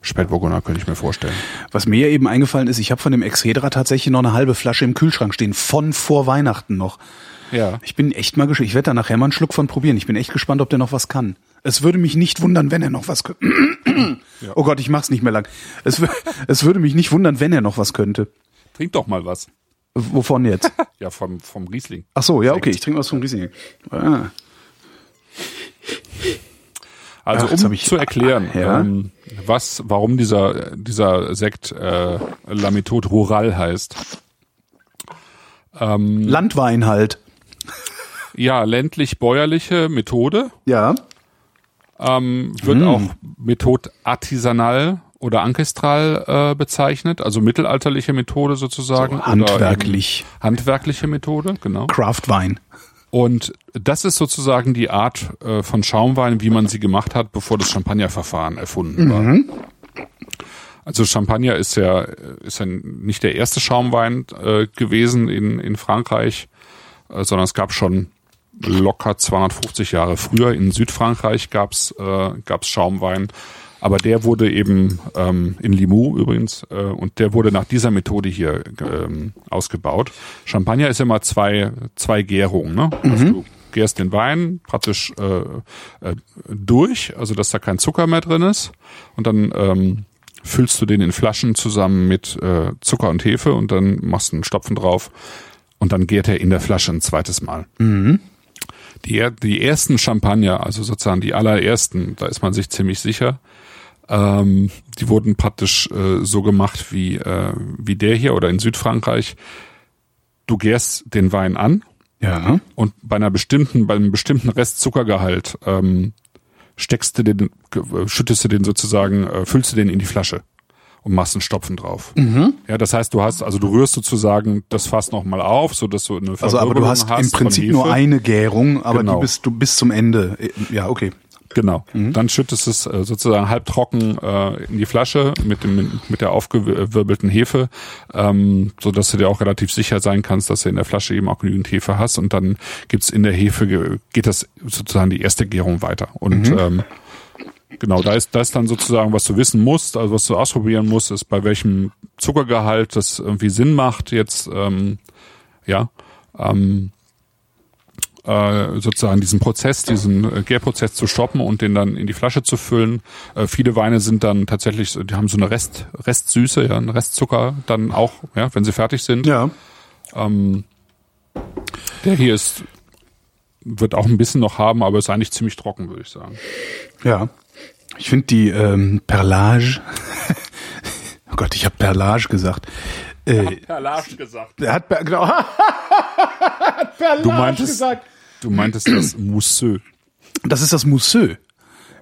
Spätburgunder, könnte ich mir vorstellen. Was mir eben eingefallen ist, ich habe von dem Excedra tatsächlich noch eine halbe Flasche im Kühlschrank stehen, von vor Weihnachten noch. Ja. Ich bin echt mal gespannt. Ich werde da nachher mal einen Schluck von probieren. Ich bin echt gespannt, ob der noch was kann. Es würde mich nicht wundern, wenn er noch was könnte. ja. Oh Gott, ich mach's nicht mehr lang. Es, es würde mich nicht wundern, wenn er noch was könnte. Trink doch mal was. Wovon jetzt? ja, vom, vom Riesling. Ach so, ja, okay, ich trinke was vom Riesling. Ah. Also Ach, um ich, zu erklären, ja. ähm, was, warum dieser dieser Sekt äh, La Méthode Rural heißt. Ähm, Landwein halt. Ja, ländlich-bäuerliche Methode. Ja. Ähm, wird auch Methode artisanal oder ancestral äh, bezeichnet, also mittelalterliche Methode sozusagen. So handwerklich. Handwerkliche Methode, genau. Craftwein. Und das ist sozusagen die Art äh, von Schaumwein, wie man sie gemacht hat, bevor das Champagnerverfahren erfunden war. Also Champagner ist ja, ist ja nicht der erste Schaumwein äh, gewesen in, in Frankreich, äh, sondern es gab schon locker 250 Jahre früher in Südfrankreich gab's äh, gab's Schaumwein, aber der wurde eben ähm, in Limoux übrigens äh, und der wurde nach dieser Methode hier ähm, ausgebaut. Champagner ist immer zwei zwei Gärungen, ne? Also du gärst den Wein praktisch äh, äh, durch, also dass da kein Zucker mehr drin ist und dann ähm, füllst du den in Flaschen zusammen mit äh, Zucker und Hefe und dann machst du einen Stopfen drauf und dann gärt er in der Flasche ein zweites Mal. Die, die ersten Champagner, also sozusagen die allerersten, da ist man sich ziemlich sicher, ähm, die wurden praktisch äh, so gemacht wie, äh, wie der hier oder in Südfrankreich. Du gärst den Wein an Ja. und bei einer bestimmten, bei einem bestimmten Restzuckergehalt ähm, steckst du den, äh, schüttest du den sozusagen, äh, füllst du den in die Flasche und machst einen Stopfen drauf. Ja, das heißt, du hast, also du rührst sozusagen das Fass nochmal auf, so dass du eine Also, aber du Verwirbelung hast hast im Prinzip nur eine Gärung, aber Genau. die bist du bis zum Ende. Ja, okay. Genau. Dann schüttest es äh, sozusagen halbtrocken äh, in die Flasche mit dem mit der aufgewirbelten Hefe, ähm, so dass du dir auch relativ sicher sein kannst, dass du in der Flasche eben auch genügend Hefe hast. Und dann gibt's in der Hefe ge- geht das sozusagen die erste Gärung weiter. Und ähm, genau, da ist da ist dann sozusagen, was du wissen musst, also was du ausprobieren musst, ist bei welchem Zuckergehalt das irgendwie Sinn macht jetzt. Ähm, ja. Ähm, äh, sozusagen diesen Prozess, diesen äh, Gärprozess zu stoppen und den dann in die Flasche zu füllen. Äh, viele Weine sind dann tatsächlich, die haben so eine Rest, Restsüße, ja, einen Restzucker dann auch, ja, wenn sie fertig sind. Ja. Ähm, der hier ist, wird auch ein bisschen noch haben, aber ist eigentlich ziemlich trocken, würde ich sagen. Ja. Ich finde die ähm, Perlage. oh Gott, ich habe Perlage gesagt. Äh, Perlage gesagt. er hat per genau. hat Perlage Du meintest- gesagt. Du meintest das Mousseux. Das ist das Mousseux.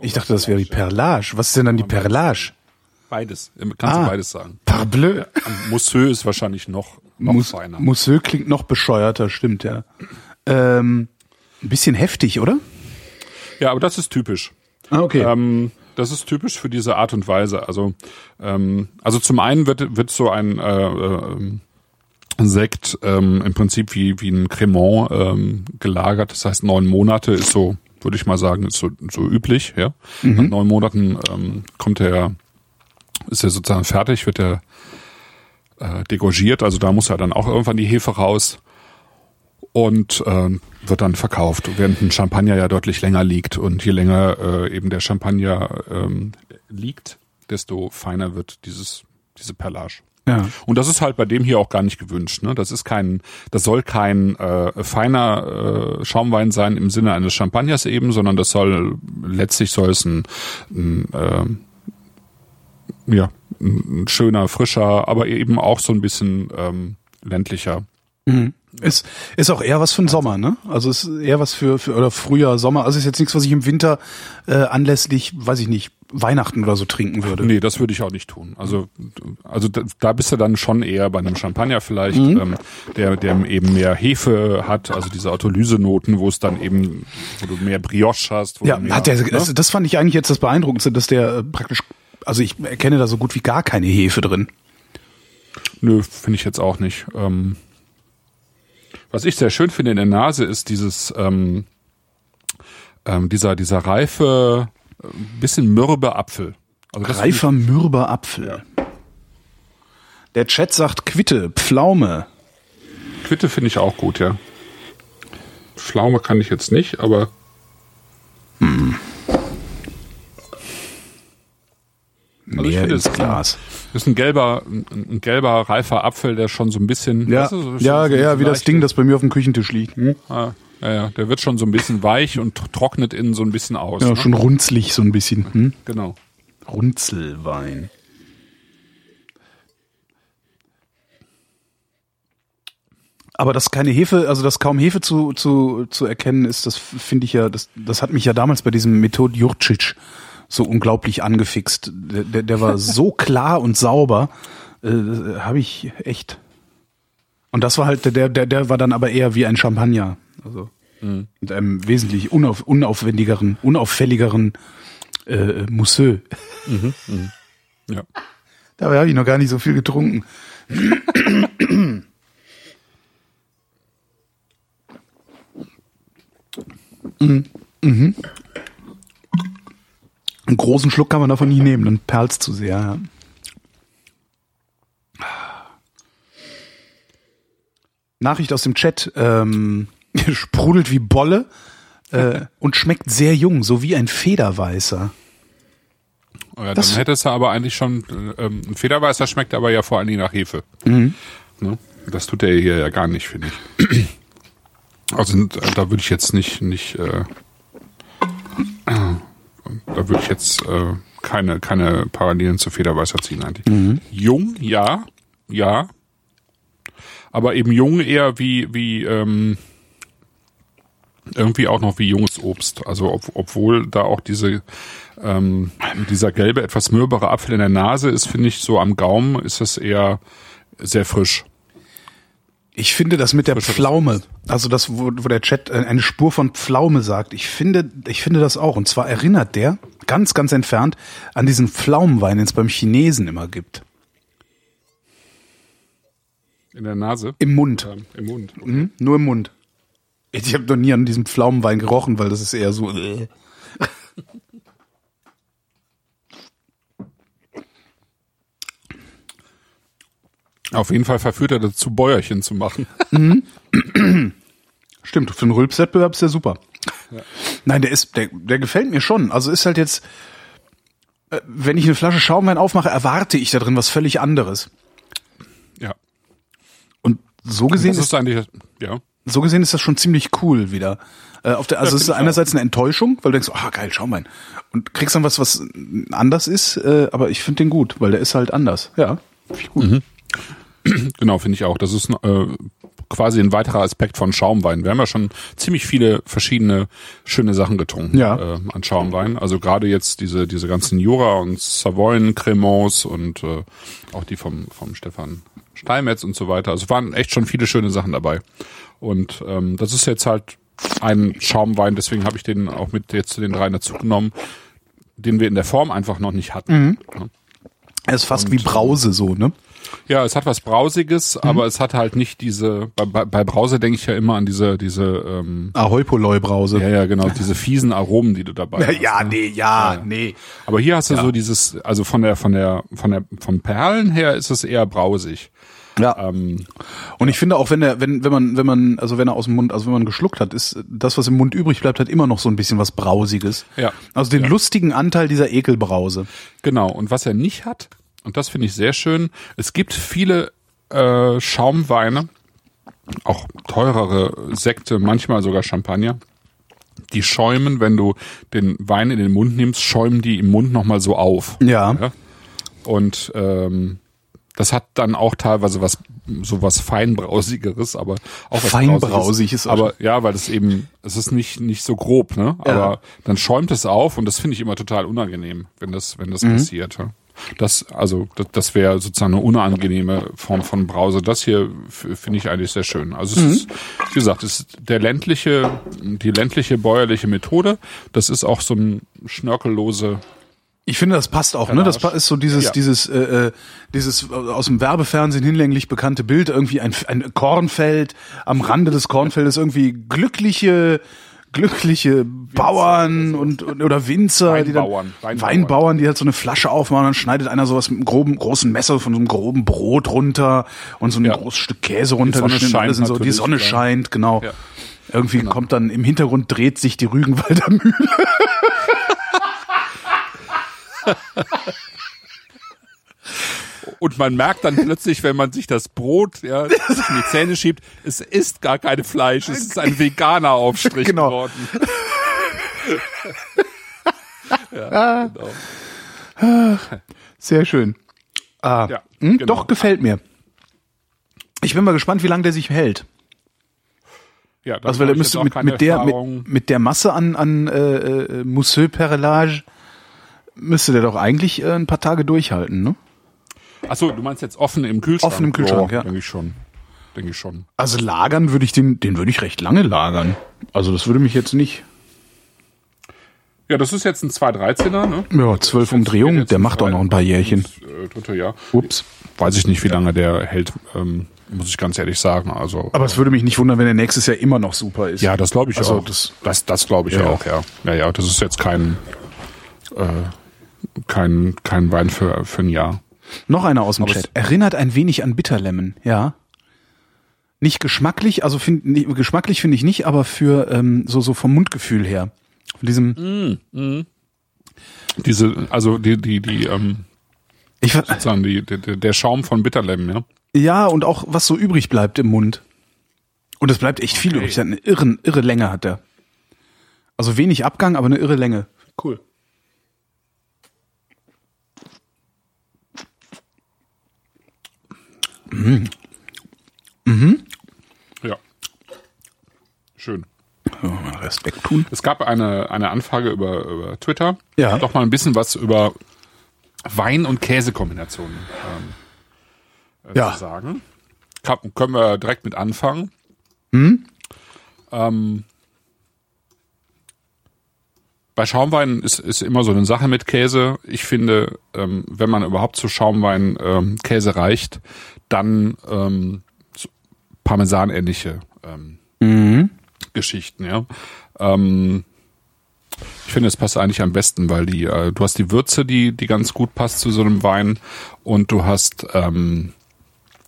Ich dachte, das wäre die Perlage. Was ist denn dann die Perlage? Beides. Kannst Ah. du beides sagen. Parbleu. Und Mousseux ist wahrscheinlich noch, noch Mous feiner. Mousseux klingt noch bescheuerter, stimmt, ja. Ähm, ein bisschen heftig, oder? Ja, aber das ist typisch. Ah, okay. Ähm, das ist typisch für diese Art und Weise. Also, ähm, also zum einen wird, wird so ein äh, äh, Sekt ähm, im Prinzip wie, wie ein Cremant ähm, gelagert. Das heißt, neun Monate ist so, würde ich mal sagen, ist so, so üblich. Ja, Nach neun Monaten ähm, kommt er, ist er sozusagen fertig, wird er äh, degorgiert. Also da muss ja dann auch irgendwann die Hefe raus und äh, wird dann verkauft, während ein Champagner ja deutlich länger liegt. Und je länger äh, eben der Champagner ähm, liegt, desto feiner wird dieses diese Perlage. ja. Und das ist halt bei dem hier auch gar nicht gewünscht. Ne? Das ist kein, das soll kein äh, feiner äh, Schaumwein sein im Sinne eines Champagners eben, sondern das soll letztlich soll es ein, ein ähm, ja ein schöner, frischer, aber eben auch so ein bisschen ähm, ländlicher Ist, ist auch eher was für den Sommer, ne? Also ist eher was für, für oder Frühjahr, Sommer. Also ist jetzt nichts, was ich im Winter äh, anlässlich, weiß ich nicht, Weihnachten oder so trinken würde. Nee, das würde ich auch nicht tun. Also, also da, da bist du dann schon eher bei einem Champagner vielleicht, ähm, der, der eben mehr Hefe hat, also diese Autolysenoten, wo es dann eben, wo du mehr Brioche hast. Wo Ja, mehr, hat der, ne? das, das fand ich eigentlich jetzt das Beeindruckendste, dass der äh, praktisch, also ich erkenne da so gut wie gar keine Hefe drin. Nö, finde ich jetzt auch nicht. Ähm, was ich sehr schön finde in der Nase ist dieses, ähm, ähm, dieser, dieser reife, äh, bisschen mürbe Apfel. Also Reifer mürber Apfel. Der Chat sagt Quitte, Pflaume. Quitte finde ich auch gut, ja. Pflaume kann ich jetzt nicht, aber Also ich finde, ins Glas. ist ein gelber, ein, ein gelber reifer Apfel, der schon so ein bisschen, Ja, weißt du, so- ja, so- ja, wie das Ding, das bei mir auf dem Küchentisch liegt. Hm? Ah, ja, ja, der wird schon so ein bisschen weich und trocknet innen so ein bisschen aus. Ja, ne? schon runzlig so ein bisschen. Hm? Genau. Runzelwein. Aber dass keine Hefe, also dass kaum Hefe zu, zu, zu erkennen ist, das finde ich ja, das, das hat mich ja damals bei diesem Method Jurcic so unglaublich angefixt. Der, der, der war so klar und sauber, äh, habe ich echt. Und das war halt, der, der, der war dann aber eher wie ein Champagner. Also mit einem wesentlich unauf, unaufwendigeren, unauffälligeren äh, Mousseux. Ja. Dabei habe ich noch gar nicht so viel getrunken. Mhm. Mhm. Einen großen Schluck kann man davon nie nehmen, dann perlt's zu sehr. Ja. Nachricht aus dem Chat. Ähm, sprudelt wie Bolle äh, und schmeckt sehr jung, so wie ein Federweißer. Ja, dann Das- hättest du aber eigentlich schon, ähm, ein Federweißer schmeckt aber ja vor allen Dingen nach Hefe. Ne? Das tut der hier ja gar nicht, finde ich. Also da würde ich jetzt nicht, nicht, äh, da würde ich jetzt äh, keine, keine Parallelen zu Federweißer ziehen eigentlich. Jung, ja, ja. Aber eben jung eher wie, wie, ähm, irgendwie auch noch wie junges Obst. Also ob, obwohl da auch diese ähm, dieser gelbe, etwas mürbere Apfel in der Nase ist, finde ich, so am Gaumen ist es eher sehr frisch. Ich finde das mit der Pflaume, also das, wo, wo der Chat äh, eine Spur von Pflaume sagt, ich finde, ich finde das auch. Und zwar erinnert der ganz, ganz entfernt an diesen Pflaumenwein, den es beim Chinesen immer gibt. In der Nase? Im Mund. Ähm, Im Mund. Mhm, nur im Mund. Ich habe noch nie an diesem Pflaumenwein gerochen, weil das ist eher so. Äh. Auf jeden Fall verführt er dazu, Bäuerchen zu machen. Stimmt, für einen Rülpswettbewerb ist der super. Nein, der ist, der, der gefällt mir schon. Also ist halt jetzt, äh, wenn ich eine Flasche Schaumwein aufmache, erwarte ich da drin was völlig anderes. ja. Und so gesehen Das ist, ist eigentlich, ja. so gesehen ist das schon ziemlich cool wieder. Äh, auf der, also Ja, es ist einerseits eine Enttäuschung, weil du denkst, ah geil, Schaumwein. Und kriegst dann was, was anders ist, äh, aber ich finde den gut, weil der ist halt anders. Ja, find ich gut. Genau, finde ich auch. Das ist äh, quasi ein weiterer Aspekt von Schaumwein. Wir haben ja schon ziemlich viele verschiedene schöne Sachen getrunken Ja. äh, an Schaumwein. Also gerade jetzt diese diese ganzen Jura und Savoyen Cremants und äh, auch die vom vom Stefan Steinmetz und so weiter. Also waren echt schon viele schöne Sachen dabei. Und ähm, das ist jetzt halt ein Schaumwein, deswegen habe ich den auch mit jetzt zu den dreien dazu genommen, den wir in der Form einfach noch nicht hatten. Ja. Er ist fast wie Brause so, ne? Ja, es hat was Brausiges, aber es hat halt nicht diese, bei, bei, Brause denke ich ja immer an diese, diese, ähm, Ahoi-Polloi-Brause. ja, ja, genau, diese fiesen Aromen, die du dabei hast. Ja, nee, ja, nee. Aber hier hast du so dieses, also von der, von der, von der, vom Perlen her ist es eher brausig. Ja. Ähm, Und ich finde auch, wenn er, wenn, wenn man, wenn man, also wenn er aus dem Mund, also wenn man geschluckt hat, ist das, was im Mund übrig bleibt, hat immer noch so ein bisschen was Brausiges. Ja. Also den lustigen Anteil dieser Ekelbrause. Genau, und was er nicht hat, und das finde ich sehr schön, es gibt viele äh, Schaumweine, auch teurere Sekte, manchmal sogar Champagner, die schäumen, wenn du den Wein in den Mund nimmst, schäumen die im Mund nochmal so auf. Ja. Ja? Und ähm, das hat dann auch teilweise was so was feinbrausigeres, aber auch was Feinbrausig ist aber ja, weil das eben es ist nicht nicht so grob, ne? Ja. Aber dann schäumt es auf und das finde ich immer total unangenehm, wenn das wenn das Mhm. passiert. Ja? Das also das, das wäre sozusagen eine unangenehme Form von Brause. Das hier finde ich eigentlich sehr schön. Also es Mhm. ist wie gesagt, es ist der ländliche die ländliche bäuerliche Methode. Das ist auch so ein schnörkellose Ich finde, das passt auch, ne? Das ist so dieses, Ja. dieses, äh, äh, dieses äh, aus dem Werbefernsehen hinlänglich bekannte Bild, irgendwie ein, ein Kornfeld, am Rande des Kornfeldes irgendwie glückliche, glückliche Bauern und, und oder Winzer, die dann, Weinbauern, Weinbauern. Weinbauern, die halt so eine Flasche aufmachen, dann schneidet einer sowas mit einem groben, großen Messer von so einem groben Brot runter und so ein Ja. großes Stück Käse runter. Sonne geschnitten, scheint alles in so, die Sonne scheint, genau. Ja. Irgendwie kommt dann im Hintergrund dreht sich die Rügenwalder Mühle. Und man merkt dann plötzlich, wenn man sich das Brot ja, in die Zähne schiebt, es ist gar kein Fleisch, es ist ein veganer Aufstrich Genau. geworden. ja, genau. Sehr schön. Ah, Ja, hm, genau. Doch, gefällt mir. Ich bin mal gespannt, wie lange der sich hält. Ja, da Also weil ich müsste mit, mit der mit, mit der Masse an an äh, äh, Mousseux Perlage müsste der doch eigentlich äh, ein paar Tage durchhalten, ne? Achso, du meinst jetzt offen im Kühlschrank? Offen im Kühlschrank, ja. Denke ich schon. Denke ich schon. Also lagern würde ich den, den würde ich recht lange lagern. Also das würde mich jetzt nicht. Ja, das ist jetzt ein 213er, ne? Ja, zwölf Umdrehungen, der macht auch noch ein paar Jährchen. Äh, dritte Jahr. Ups. Weiß ich nicht, wie lange der hält, ähm, muss ich ganz ehrlich sagen. Also Aber es würde mich nicht wundern, wenn der nächstes Jahr immer noch super ist. ja, das glaube ich Also auch. das- das, das glaube ich Ja. auch, ja. Ja, ja, das ist jetzt kein, äh, kein, kein Wein für, für ein Jahr. Noch einer aus dem Aber Chat. Erinnert ein wenig an Bitterlemon, ja. Nicht geschmacklich, also find, nicht, geschmacklich finde ich nicht, aber für ähm, so so vom Mundgefühl her. Von diesem, Diese, also die, die, die, ähm, ich sozusagen die, der, der Schaum von Bitterlemon, ja. ja und auch was so übrig bleibt im Mund. Und es bleibt echt viel Okay. übrig. Der hat Eine irre, irre Länge hat der. Also wenig Abgang, aber eine irre Länge. Cool. Ja. Schön. Mal Rest wegtun. Es gab eine, eine Anfrage über, über Twitter. Ja. Doch mal ein bisschen was über Wein- und Käsekombinationen ähm, äh, Ja. zu sagen. Kann, können wir direkt mit anfangen. Hm? Ähm, bei Schaumwein ist, ist immer so eine Sache mit Käse. Ich finde, ähm, wenn man überhaupt zu Schaumwein ähm, Käse reicht, dann ähm, so Parmesan-ähnliche ähm, Mhm. Geschichten, ja. Ähm, ich finde, es passt eigentlich am besten, weil die, äh, du hast die Würze, die, die ganz gut passt zu so einem Wein und du hast ähm,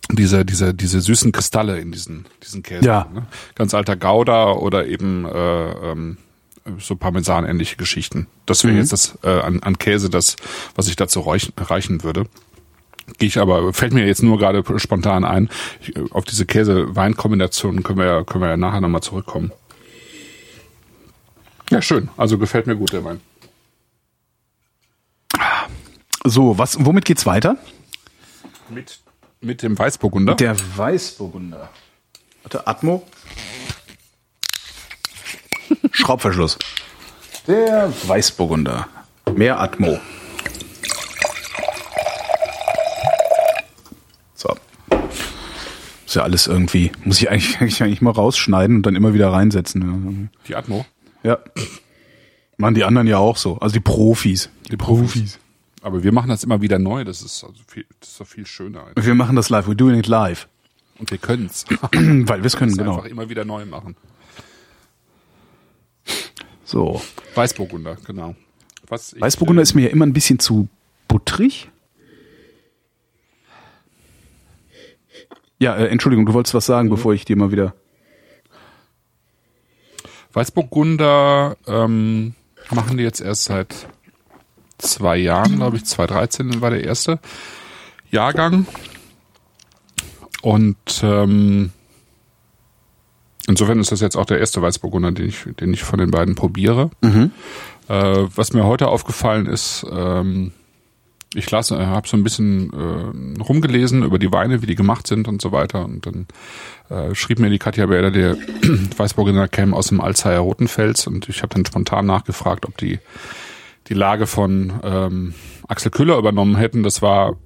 diese, diese, diese süßen Kristalle in diesen, diesen Käse. Ja. Ne? Ganz alter Gouda oder eben äh, ähm, so Parmesan-ähnliche Geschichten. Das wäre jetzt das äh, an, an Käse, das, was ich dazu reichen, reichen würde. Gehe ich aber, fällt mir jetzt nur gerade spontan ein. Ich, äh, auf diese Käse-Wein-Kombinationen können wir ja, können wir ja nachher nochmal zurückkommen. Ja, schön. Also gefällt mir gut der Wein. So, was, womit geht's weiter? Mit, mit dem Weißburgunder. Der Weißburgunder. Warte, Atmo. Schraubverschluss. Der Weißburgunder. Mehr Atmo. So. Ist ja alles irgendwie, muss ich eigentlich, eigentlich, eigentlich mal rausschneiden und dann immer wieder reinsetzen. Die Atmo. Ja. Machen die anderen ja auch so. Also die Profis. Die Profis. Aber wir machen das immer wieder neu. Das ist also viel, das ist doch viel schöner. Wir machen das live. We're doing it live. Und wir können's. Weil wir es können, genau. Einfach immer wieder neu machen. So. Weißburgunder, genau. Was ich, Weißburgunder äh, ist mir ja immer ein bisschen zu butterig. Ja, äh, Entschuldigung, du wolltest was sagen, bevor ich dir mal wieder. Weißburgunder ähm, machen die jetzt erst seit zwei Jahren, glaube ich, 2013 war der erste Jahrgang. Und ähm, insofern ist das jetzt auch der erste Weißburgunder, den ich, den ich von den beiden probiere. Äh, was mir heute aufgefallen ist, ähm, ich las, äh, habe so ein bisschen äh, rumgelesen über die Weine, wie die gemacht sind und so weiter. Und dann äh, schrieb mir die Katja Berder, der Weißburgunder käme aus dem Alzheimer Rotenfels und ich habe dann spontan nachgefragt, ob die die Lage von ähm, Axel Küller übernommen hätten. Das war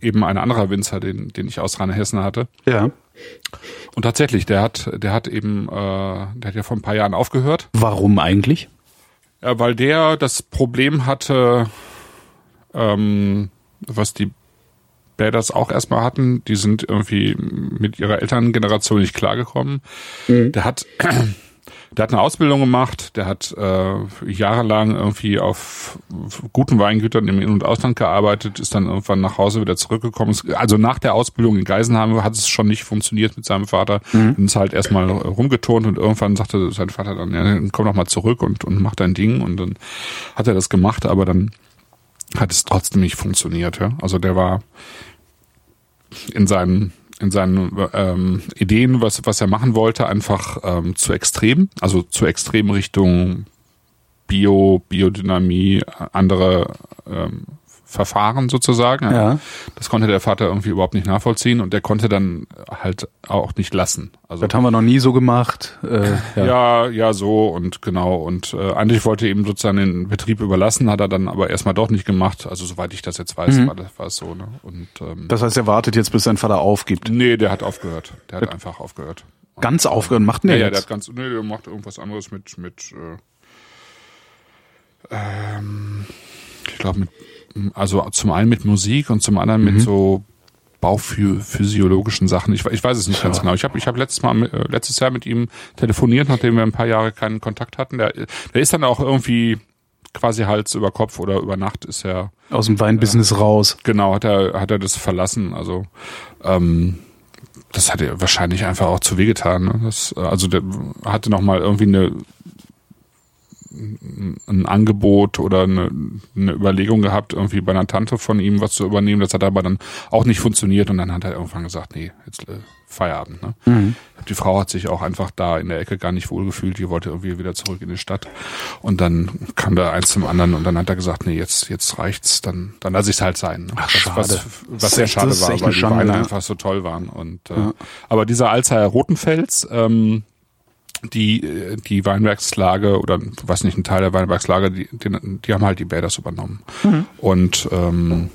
eben ein anderer Winzer, den, den ich aus Rheinhessen hatte. Ja. Und tatsächlich, der hat, der hat eben, äh, der hat ja vor ein paar Jahren aufgehört. Warum eigentlich? Ja, weil der das Problem hatte, ähm, was die Bäders auch erstmal hatten, die sind irgendwie mit ihrer Elterngeneration nicht klargekommen. Der hat der hat eine Ausbildung gemacht, der hat äh, jahrelang irgendwie auf guten Weingütern im In- und Ausland gearbeitet, ist dann irgendwann nach Hause wieder zurückgekommen. Also nach der Ausbildung in Geisenheim hat es schon nicht funktioniert mit seinem Vater. Mhm. Ist halt erstmal rumgetont und irgendwann sagte sein Vater dann, ja, komm doch mal zurück und, und mach dein Ding. Und dann hat er das gemacht, aber dann hat es trotzdem nicht funktioniert. Ja? Also der war in seinen in seinen ähm, Ideen, was was er machen wollte, einfach ähm, zu extrem, also zu extrem Richtung Bio, Biodynamie, andere ähm, Verfahren sozusagen. Ja. Das konnte der Vater irgendwie überhaupt nicht nachvollziehen und der konnte dann halt auch nicht lassen. Also Das haben wir noch nie so gemacht. Äh, ja. ja, ja, so und genau. Und äh, eigentlich wollte er ihm sozusagen den Betrieb überlassen, hat er dann aber erstmal doch nicht gemacht. Also soweit ich das jetzt weiß, war, das, war es so. Ne? Und ähm, Das heißt, er wartet jetzt, bis sein Vater aufgibt. nee, der hat aufgehört. Der hat einfach aufgehört. Ganz aufgehört, macht denn Ja, der ja, der hat ganz, nee, der macht irgendwas anderes mit, mit, äh, ähm, ich glaube mit, also zum einen mit Musik und zum anderen Mhm. mit so bauphysiologischen Sachen. Ich, ich weiß es nicht ganz genau. Ich habe ich hab letztes Mal äh, letztes Jahr mit ihm telefoniert, nachdem wir ein paar Jahre keinen Kontakt hatten. Der, der ist dann auch irgendwie quasi Hals über Kopf oder über Nacht ist er Aus dem Weinbusiness raus. genau hat er hat er das verlassen. Also ähm, das hat er wahrscheinlich einfach auch zu wehgetan. Ne? Das, äh, also der hatte noch mal irgendwie eine ein Angebot oder eine, eine Überlegung gehabt, irgendwie bei einer Tante von ihm was zu übernehmen. Das hat aber dann auch nicht funktioniert und dann hat er irgendwann gesagt, nee, jetzt äh, Feierabend. Ne? Mhm. Die Frau hat sich auch einfach da in der Ecke gar nicht wohlgefühlt. Die wollte irgendwie wieder zurück in die Stadt. Und dann kam da eins zum anderen und dann hat er gesagt, nee, jetzt, jetzt reicht's. Dann, dann lasse ich es halt sein. Ne? Ach, was, schade. Was, was sehr schade war, weil die Weine ja. einfach so toll waren. Und äh, aber dieser Alzheimer Rotenfels, ähm, die äh, die Weinbergslage oder weiß nicht ein Teil der Weinbergslage, die, die, die haben halt die Bäders übernommen und ähm,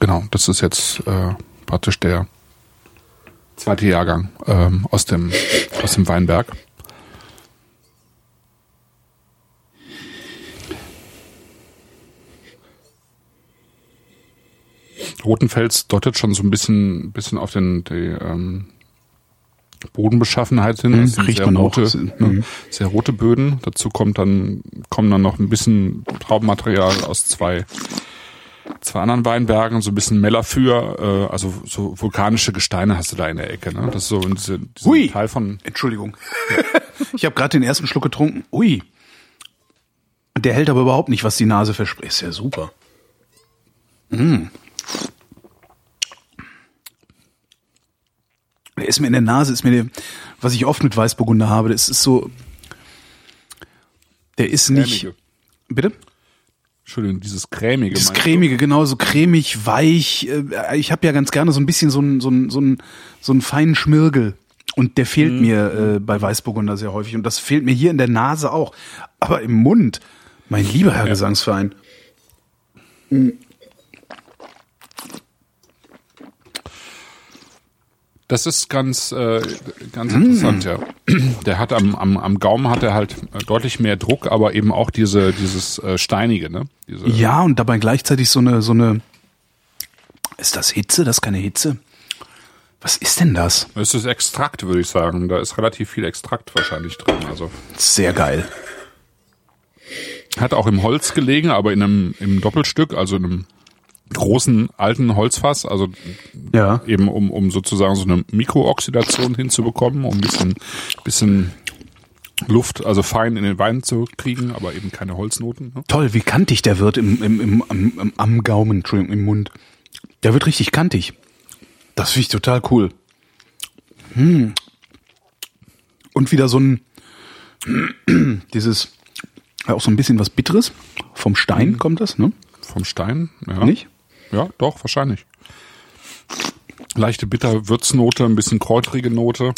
genau, das ist jetzt äh, praktisch der zweite Jahrgang ähm, aus dem aus dem Weinberg. Rotenfels deutet schon so ein bisschen, bisschen auf den, die, ähm, Bodenbeschaffenheit hin. Mhm, sind riecht sehr man auch. rote, Mhm. ne, sehr rote Böden. Dazu kommt dann, kommen dann noch ein bisschen Traubenmaterial aus zwei, zwei anderen Weinbergen, so ein bisschen Mellafür, äh, also so vulkanische Gesteine hast du da in der Ecke. Ne? Das ist so diese, dieser Hui. Teil von, Entschuldigung. ich habe gerade den ersten Schluck getrunken. Ui. Der hält aber überhaupt nicht, was die Nase verspricht. Ist ja super. Mm. Ist mir in der Nase, ist mir der, was ich oft mit Weißburgunder habe, das ist so, der ist nicht, Cremige. bitte? Entschuldigung, dieses cremige. Das meinst du? cremige, genau, so cremig, weich. Äh, Ich habe ja ganz gerne so ein bisschen so einen so einen so einen so einen feinen Schmirgel. Und der fehlt mir äh, bei Weißburgunder sehr häufig. Und das fehlt mir hier in der Nase auch. Aber im Mund, mein lieber Herr Gesangsverein. Das ist ganz, äh, ganz Mm. interessant, ja. Der hat am, am, am Gaumen hat er halt äh, deutlich mehr Druck, aber eben auch diese, dieses äh, Steinige, ne? Diese, Ja, und dabei gleichzeitig so eine, so eine. Ist das Hitze? Das ist keine Hitze. Was ist denn das? Das ist Extrakt, würde ich sagen. Da ist relativ viel Extrakt wahrscheinlich drin. Also Sehr geil. hat auch im Holz gelegen, aber in einem im Doppelstück, also in einem großen alten Holzfass, also Ja. eben um, um sozusagen so eine Mikrooxidation hinzubekommen, um ein bisschen, bisschen Luft, also fein in den Wein zu kriegen, aber eben keine Holznoten. Ne? Toll, wie kantig der wird im, im, im, am, am, Gaumen, Entschuldigung, im Mund. Der wird richtig kantig. Das finde ich total cool. Hm. Und wieder so ein, dieses, auch so ein bisschen was Bitteres. Vom Stein kommt das, ne? Vom Stein, ja. Nicht? Ja, doch, wahrscheinlich. Leichte bitter Würznote, ein bisschen kräutrige Note.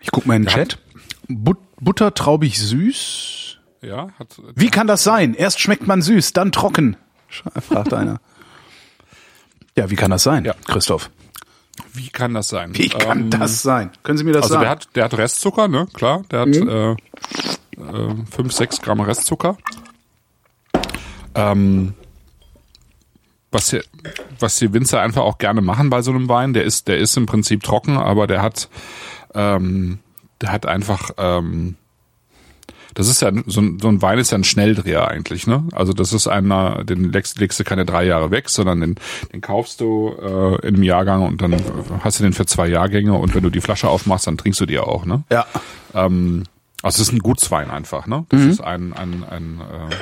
Ich guck mal in den Der Chat. But, Butter traubig süß. Ja, hat, Wie kann das sein? Erst schmeckt man süß, dann trocken. Fragt einer. Ja, wie kann das sein, Ja. Christoph? wie kann das sein? Wie kann Ähm, das sein? Können Sie mir das Also sagen? der hat, der hat Restzucker, ne? Klar, der hat äh, äh, 5, 6 Gramm Restzucker. Ähm, was hier, was die Winzer einfach auch gerne machen bei so einem Wein, der ist, der ist im Prinzip trocken, aber der hat, ähm, der hat einfach, ähm, das ist ja so ein, so ein Wein ist ja ein Schnelldreher eigentlich, ne? Also das ist einer, den legst, legst du keine drei Jahre weg, sondern den, den kaufst du äh, in einem Jahrgang und dann hast du den für zwei Jahrgänge und wenn du die Flasche aufmachst, dann trinkst du die auch, ne? ja. Ähm, also es ist ein Gutswein einfach, ne? Das ist ein, ein, ein, äh,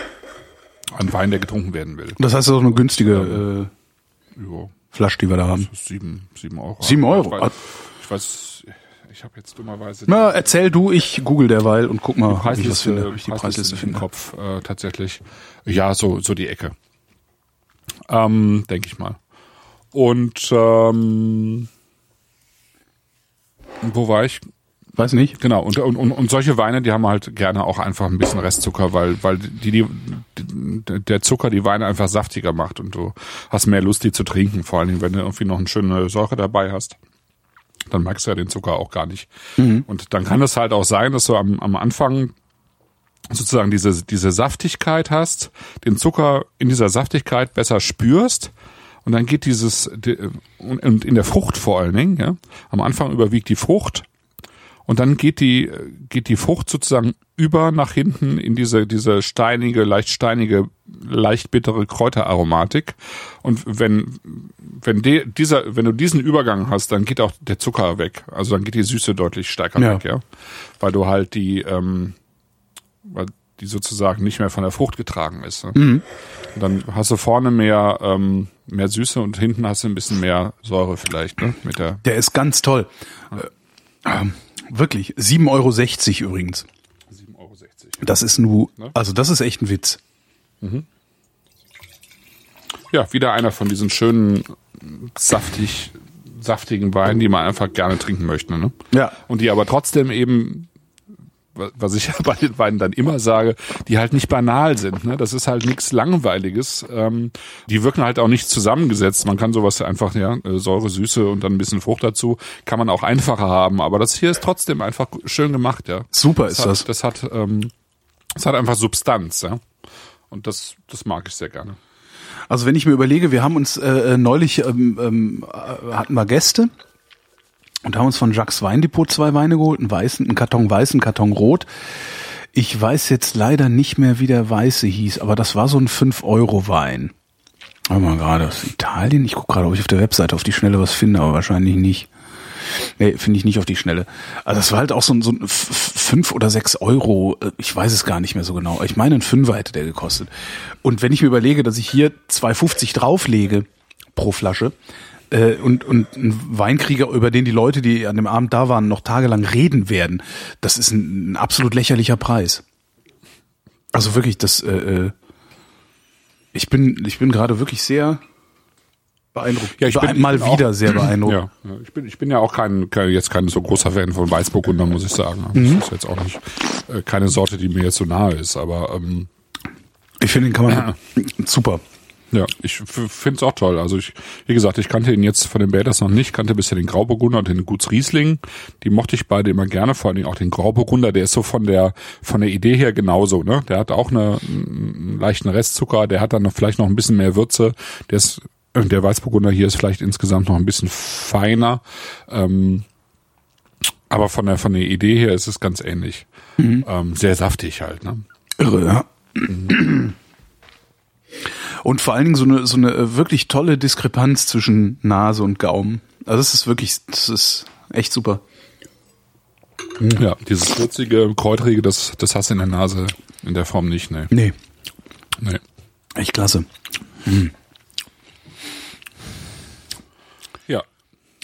ein Wein, der getrunken werden will. Das heißt, das ist auch eine günstige äh, Ja, Flasche, die wir da haben. sieben, sieben Euro. Sieben Euro? Ich weiß, ich, weiß, ich habe jetzt dummerweise Na, erzähl du, ich google derweil und guck mal, ob ich das finde, ich die Preisliste im. Kopf äh, tatsächlich. Ja, so so die Ecke. Ähm, Denke ich mal. Und ähm, wo war ich? Weiß nicht. Genau, und, und, und, und solche Weine, die haben halt gerne auch einfach ein bisschen Restzucker, weil, weil die, die, der Zucker die Weine einfach saftiger macht und du hast mehr Lust, die zu trinken, vor allen Dingen, wenn du irgendwie noch eine schöne Säure dabei hast. Dann magst du ja den Zucker auch gar nicht. Und dann kann es halt auch sein, dass du am, am Anfang sozusagen diese, diese Saftigkeit hast, den Zucker in dieser Saftigkeit besser spürst und dann geht dieses, die- und und in der Frucht vor allen Dingen, ja, am Anfang überwiegt die Frucht und dann geht die, geht die Frucht sozusagen über nach hinten in diese, diese steinige, leicht steinige, leicht bittere Kräuteraromatik. Und wenn, wenn de, dieser, wenn du diesen Übergang hast, dann geht auch der Zucker weg. Also dann geht die Süße deutlich stärker Ja. weg, ja. Weil du halt die, ähm, weil die sozusagen nicht mehr von der Frucht getragen ist. Ne? Und dann hast du vorne mehr, ähm, mehr Süße und hinten hast du ein bisschen mehr Säure vielleicht, ne? Mit der, Der ist ganz toll. Äh, ähm, wirklich. 7,60 Euro übrigens. 7,60 Euro. Das ist nur, also das ist echt ein Witz. Ja, wieder einer von diesen schönen, saftig, saftigen Weinen, die man einfach gerne trinken möchte. Ne? Ja. Und die aber trotzdem eben, was ich ja bei den Weinen dann immer sage, die halt nicht banal sind. Ne? Das ist halt nichts Langweiliges. Ähm, die wirken halt auch nicht zusammengesetzt. Man kann sowas einfach, ja, äh, Säure, Süße und dann ein bisschen Frucht dazu, kann man auch einfacher haben. Aber das hier ist trotzdem einfach schön gemacht, ja. Super ist hat, das. Das hat, ähm, das hat einfach Substanz, ja. Und das, das mag ich sehr gerne. Also wenn ich mir überlege, wir haben uns äh, äh, neulich ähm, ähm, äh, hatten wir Gäste und haben uns von Jacques Weindepot zwei Weine geholt, einen weißen, einen Karton weiß, einen Karton rot. Ich weiß jetzt leider nicht mehr, wie der weiße hieß, aber das war so ein 5-Euro-Wein. Warte mal gerade, aus Italien? Ich gucke gerade, ob ich auf der Webseite auf die Schnelle was finde, aber wahrscheinlich nicht. Nee, finde ich nicht auf die Schnelle. Also das war halt auch so ein, so ein f- f- fünf oder sechs Euro, äh, ich weiß es gar nicht mehr so genau. Ich meine, ein Fünfer hätte der gekostet. Und wenn ich mir überlege, dass ich hier 2,50 drauflege pro Flasche äh, und, und einen Wein kriege, über den die Leute, die an dem Abend da waren, noch tagelang reden werden, das ist ein, ein absolut lächerlicher Preis. Also wirklich, das äh, äh, ich bin ich bin gerade wirklich sehr beeindruckt. Ja, ich bin- mal ich bin auch- wieder sehr beeindruckt. Ja, ja, ich bin, ich bin ja auch kein, kein jetzt kein so großer Fan von Weißburgunder, muss ich sagen. Mhm. Das ist jetzt auch nicht äh, keine Sorte, die mir jetzt so nahe ist, aber ähm, Ich finde, den kann man super. Ja, ich finde es auch toll. Also ich, wie gesagt, ich kannte ihn jetzt von den Bäders noch nicht, kannte bisher den Grauburgunder und den Guts Riesling. Die mochte ich beide immer gerne, vor allen Dingen auch den Grauburgunder, der ist so von der von der Idee her genauso, ne? Der hat auch eine, einen leichten Restzucker, der hat dann noch vielleicht noch ein bisschen mehr Würze. Der ist der Weißburgunder hier ist vielleicht insgesamt noch ein bisschen feiner. Ähm, aber von der von der Idee her ist es ganz ähnlich. Ähm, sehr saftig halt, ne? Irre, ja. Und vor allen Dingen so eine, so eine äh, wirklich tolle Diskrepanz zwischen Nase und Gaumen. Also das ist wirklich, das ist echt super. Ja, dieses würzige, kräutrige, das, das hast du in der Nase in der Form nicht, ne. Nee, Nee. echt klasse. Ja.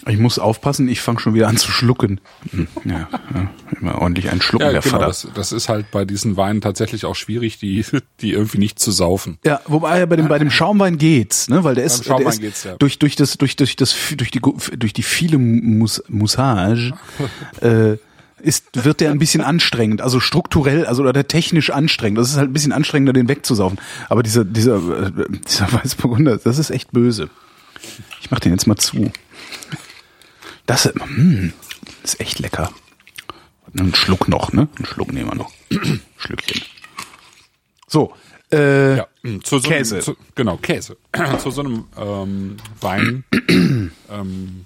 Ich muss aufpassen, ich fange schon wieder an zu schlucken. Hm, Ja, ja immer ordentlich einen Schlucken, Ja, der genau, Vater. das, das ist halt bei diesen Weinen tatsächlich auch schwierig, die, die irgendwie nicht zu saufen. Ja, wobei bei dem bei dem Schaumwein geht's, ne, weil der ist, der ist ja. durch durch das durch durch das durch die durch die viele Mus, Moussage äh, ist wird der ein bisschen anstrengend, also strukturell, also oder technisch anstrengend. Das ist halt ein bisschen anstrengender, den wegzusaufen. Aber dieser dieser äh, dieser Weißburgunder, das ist echt böse. Ich mach den jetzt mal zu. Das hm, ist echt lecker. Einen Schluck noch, ne? Einen Schluck nehmen wir noch. Schlückchen. So, äh, Ja, zu so Käse. Einem, zu, genau, Käse. zu so einem ähm, Wein, ähm,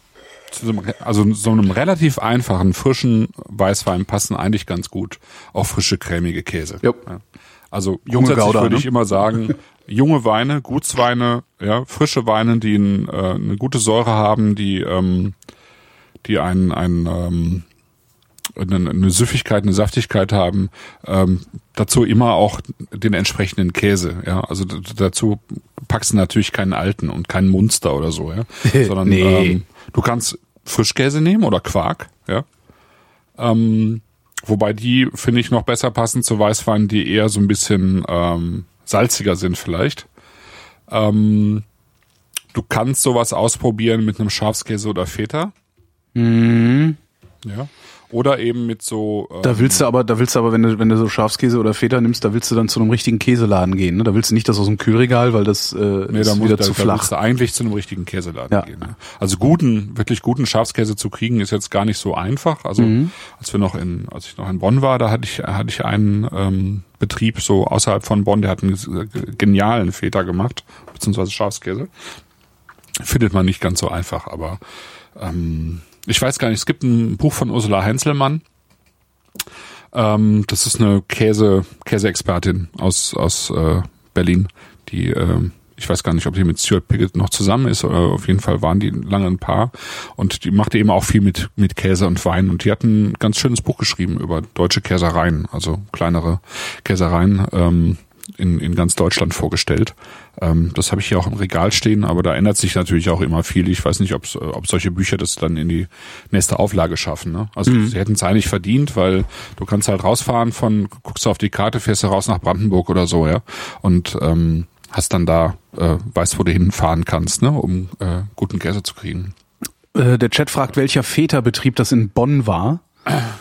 zu so einem, also so einem relativ einfachen, frischen Weißwein passen eigentlich ganz gut auch frische, cremige Käse. Jo. Ja. Also Junge Gouda, würde ne? ich immer sagen, junge Weine, Gutsweine, ja, frische Weine, die ein, äh, eine gute Säure haben, die, ähm, die ein, ein ähm, eine, eine Süffigkeit, eine Saftigkeit haben, ähm, dazu immer auch den entsprechenden Käse, ja. Also dazu packst du natürlich keinen alten und keinen Munster oder so, ja. Sondern Nee. ähm, du kannst Frischkäse nehmen oder Quark, ja. Ähm, wobei die, finde ich, noch besser passen zu Weißweinen, die eher so ein bisschen ähm, salziger sind vielleicht. Ähm, du kannst sowas ausprobieren mit einem Schafskäse oder Feta. Mhm. Ja. Oder eben mit so. ähm, Da willst du aber, da willst du aber, wenn du, wenn du so Schafskäse oder Feta nimmst, da willst du dann zu einem richtigen Käseladen gehen. Ne? Da willst du nicht das aus dem Kühlregal, weil das äh, Nee, ist da, muss, wieder da, zu da flach. musst du eigentlich zu einem richtigen Käseladen Ja. gehen. Ne? Also guten, wirklich guten Schafskäse zu kriegen, ist jetzt gar nicht so einfach. Also Mhm. als wir noch in, als ich noch in Bonn war, da hatte ich, hatte ich einen ähm, Betrieb so außerhalb von Bonn, der hat einen äh, genialen Feta gemacht, beziehungsweise Schafskäse. Findet man nicht ganz so einfach, aber ähm, ich weiß gar nicht, es gibt ein Buch von Ursula Heinzelmann. Ähm, das ist eine Käse, Käseexpertin aus, aus äh, Berlin, die ähm, ich weiß gar nicht, ob die mit Stuart Piggott noch zusammen ist, oder auf jeden Fall waren die lange ein Paar. Und die machte eben auch viel mit, mit Käse und Wein. Und die hat ein ganz schönes Buch geschrieben über deutsche Käsereien, also kleinere Käsereien ähm, in, in ganz Deutschland vorgestellt. Ähm, das habe ich hier auch im Regal stehen, aber da ändert sich natürlich auch immer viel. Ich weiß nicht, ob ob solche Bücher das dann in die nächste Auflage schaffen. Ne? Also sie hätten es eigentlich verdient, weil du kannst halt rausfahren von, guckst du auf die Karte, fährst du raus nach Brandenburg oder so, ja. Und ähm, hast dann da, äh, weißt, wo du hinfahren kannst, ne, um äh, guten Käse zu kriegen. Äh, der Chat fragt, welcher Väterbetrieb das in Bonn war.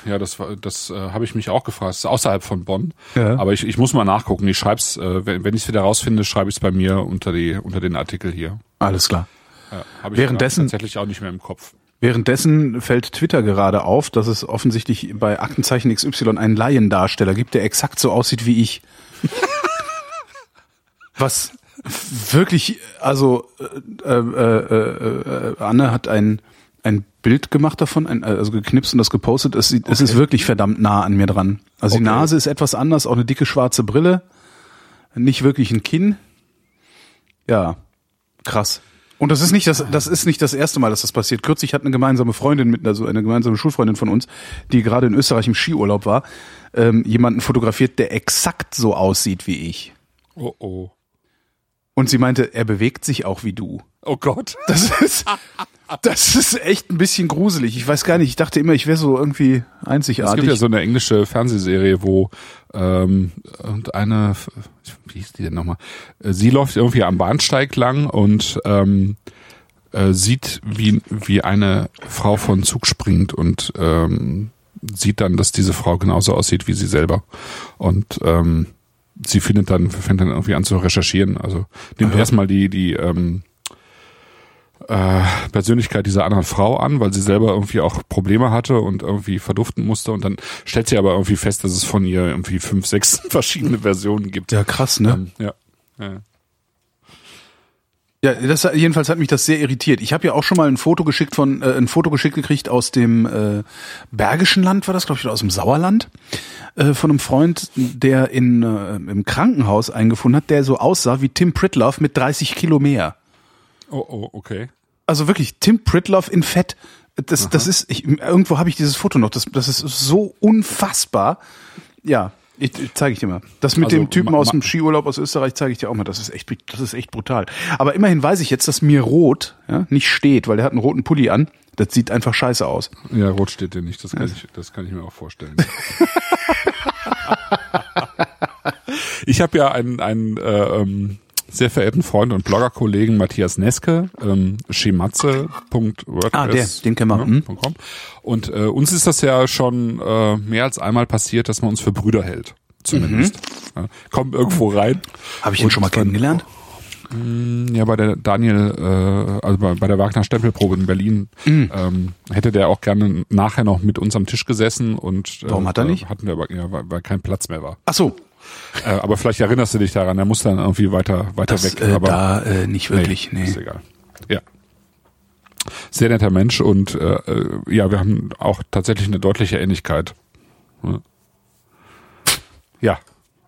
Ja, das war, das äh, habe ich mich auch gefragt. Das ist außerhalb von Bonn. Ja. Aber ich, ich muss mal nachgucken. Ich schreib's, äh, wenn, wenn ich es wieder rausfinde, schreibe ich es bei mir unter die unter den Artikel hier. Alles klar. Ja, hab ich Währenddessen- tatsächlich auch nicht mehr im Kopf. Währenddessen fällt Twitter gerade auf, dass es offensichtlich bei Aktenzeichen XY einen Laiendarsteller gibt, der exakt so aussieht wie ich. Was wirklich, also äh, äh, äh, äh, Anne hat ein ein Bild gemacht davon, ein, also geknipst und das gepostet. Es, sieht, es ist wirklich verdammt nah an mir dran. Also die Okay. Nase ist etwas anders, auch eine dicke schwarze Brille, nicht wirklich ein Kinn. Ja, krass. Und das ist nicht das, das ist nicht das erste Mal, dass das passiert. Kürzlich hat eine gemeinsame Freundin mit, also eine gemeinsame Schulfreundin von uns, die gerade in Österreich im Skiurlaub war, ähm, jemanden fotografiert, der exakt so aussieht wie ich. Oh oh. Und sie meinte, er bewegt sich auch wie du. Oh Gott. Das ist, das ist echt ein bisschen gruselig. Ich weiß gar nicht, ich dachte immer, ich wäre so irgendwie Es einzigartig. gibt ja so eine englische Fernsehserie, wo ähm, irgendeine, wie hieß die denn nochmal? Äh, Sie läuft irgendwie am Bahnsteig lang und ähm, äh, sieht, wie, wie eine Frau von Zug springt und ähm, sieht dann, dass diese Frau genauso aussieht wie sie selber. Und ähm, sie findet dann, fängt dann irgendwie an zu recherchieren. Also nimmt erstmal die, die ähm, äh, Persönlichkeit dieser anderen Frau an, weil sie selber irgendwie auch Probleme hatte und irgendwie verduften musste und dann stellt sie aber irgendwie fest, dass es von ihr irgendwie fünf, sechs verschiedene Versionen gibt. ja, krass, ne? Ähm, ja. ja. Ja, das jedenfalls hat mich das sehr irritiert. Ich habe ja auch schon mal ein Foto geschickt von äh, ein Foto geschickt gekriegt aus dem äh, Bergischen Land war das, glaube ich, oder aus dem Sauerland äh, von einem Freund, der in äh, im Krankenhaus eingefunden hat, der so aussah wie Tim Pritloff mit 30 Kilo mehr. Oh, oh, okay. Also wirklich Tim Pritloff in Fett. Das, das ist, ich, irgendwo habe ich dieses Foto noch. Das, das ist so unfassbar. Ja, ich, ich zeige ich dir mal. Das mit Also, dem Typen aus dem Skiurlaub aus Österreich zeige ich dir auch mal. Das ist echt, das ist echt brutal. Aber immerhin weiß ich jetzt, dass mir rot ja, nicht steht, weil der hat einen roten Pulli an. Das sieht einfach scheiße aus. Ja, rot steht dir nicht, das kann, ich, das kann ich mir auch vorstellen. ich habe ja einen, einen äh, ähm, sehr verehrten Freund und Bloggerkollegen Matthias Neske, ähm, schematze.wordpress. Ah, der, den kennen wir. Ja, Mhm. Und äh, uns ist das ja schon äh, mehr als einmal passiert, dass man uns für Brüder hält. Zumindest. Ja, kommen irgendwo rein. Habe ich Und schon mal dann- kennengelernt? Ja, bei der Daniel, äh, also bei, bei der Wagner Stempelprobe in Berlin, Mhm. ähm, hätte der auch gerne nachher noch mit uns am Tisch gesessen und äh, Warum hat er da nicht? Hatten wir aber, ja, weil, weil kein Platz mehr war. Ach so, Äh, aber vielleicht erinnerst du dich daran, er muss dann irgendwie weiter weiter das weg. äh, aber da äh, nicht wirklich. Nee, ist egal. Ja. Sehr netter Mensch und äh, äh, ja, wir haben auch tatsächlich eine deutliche Ähnlichkeit. Ja.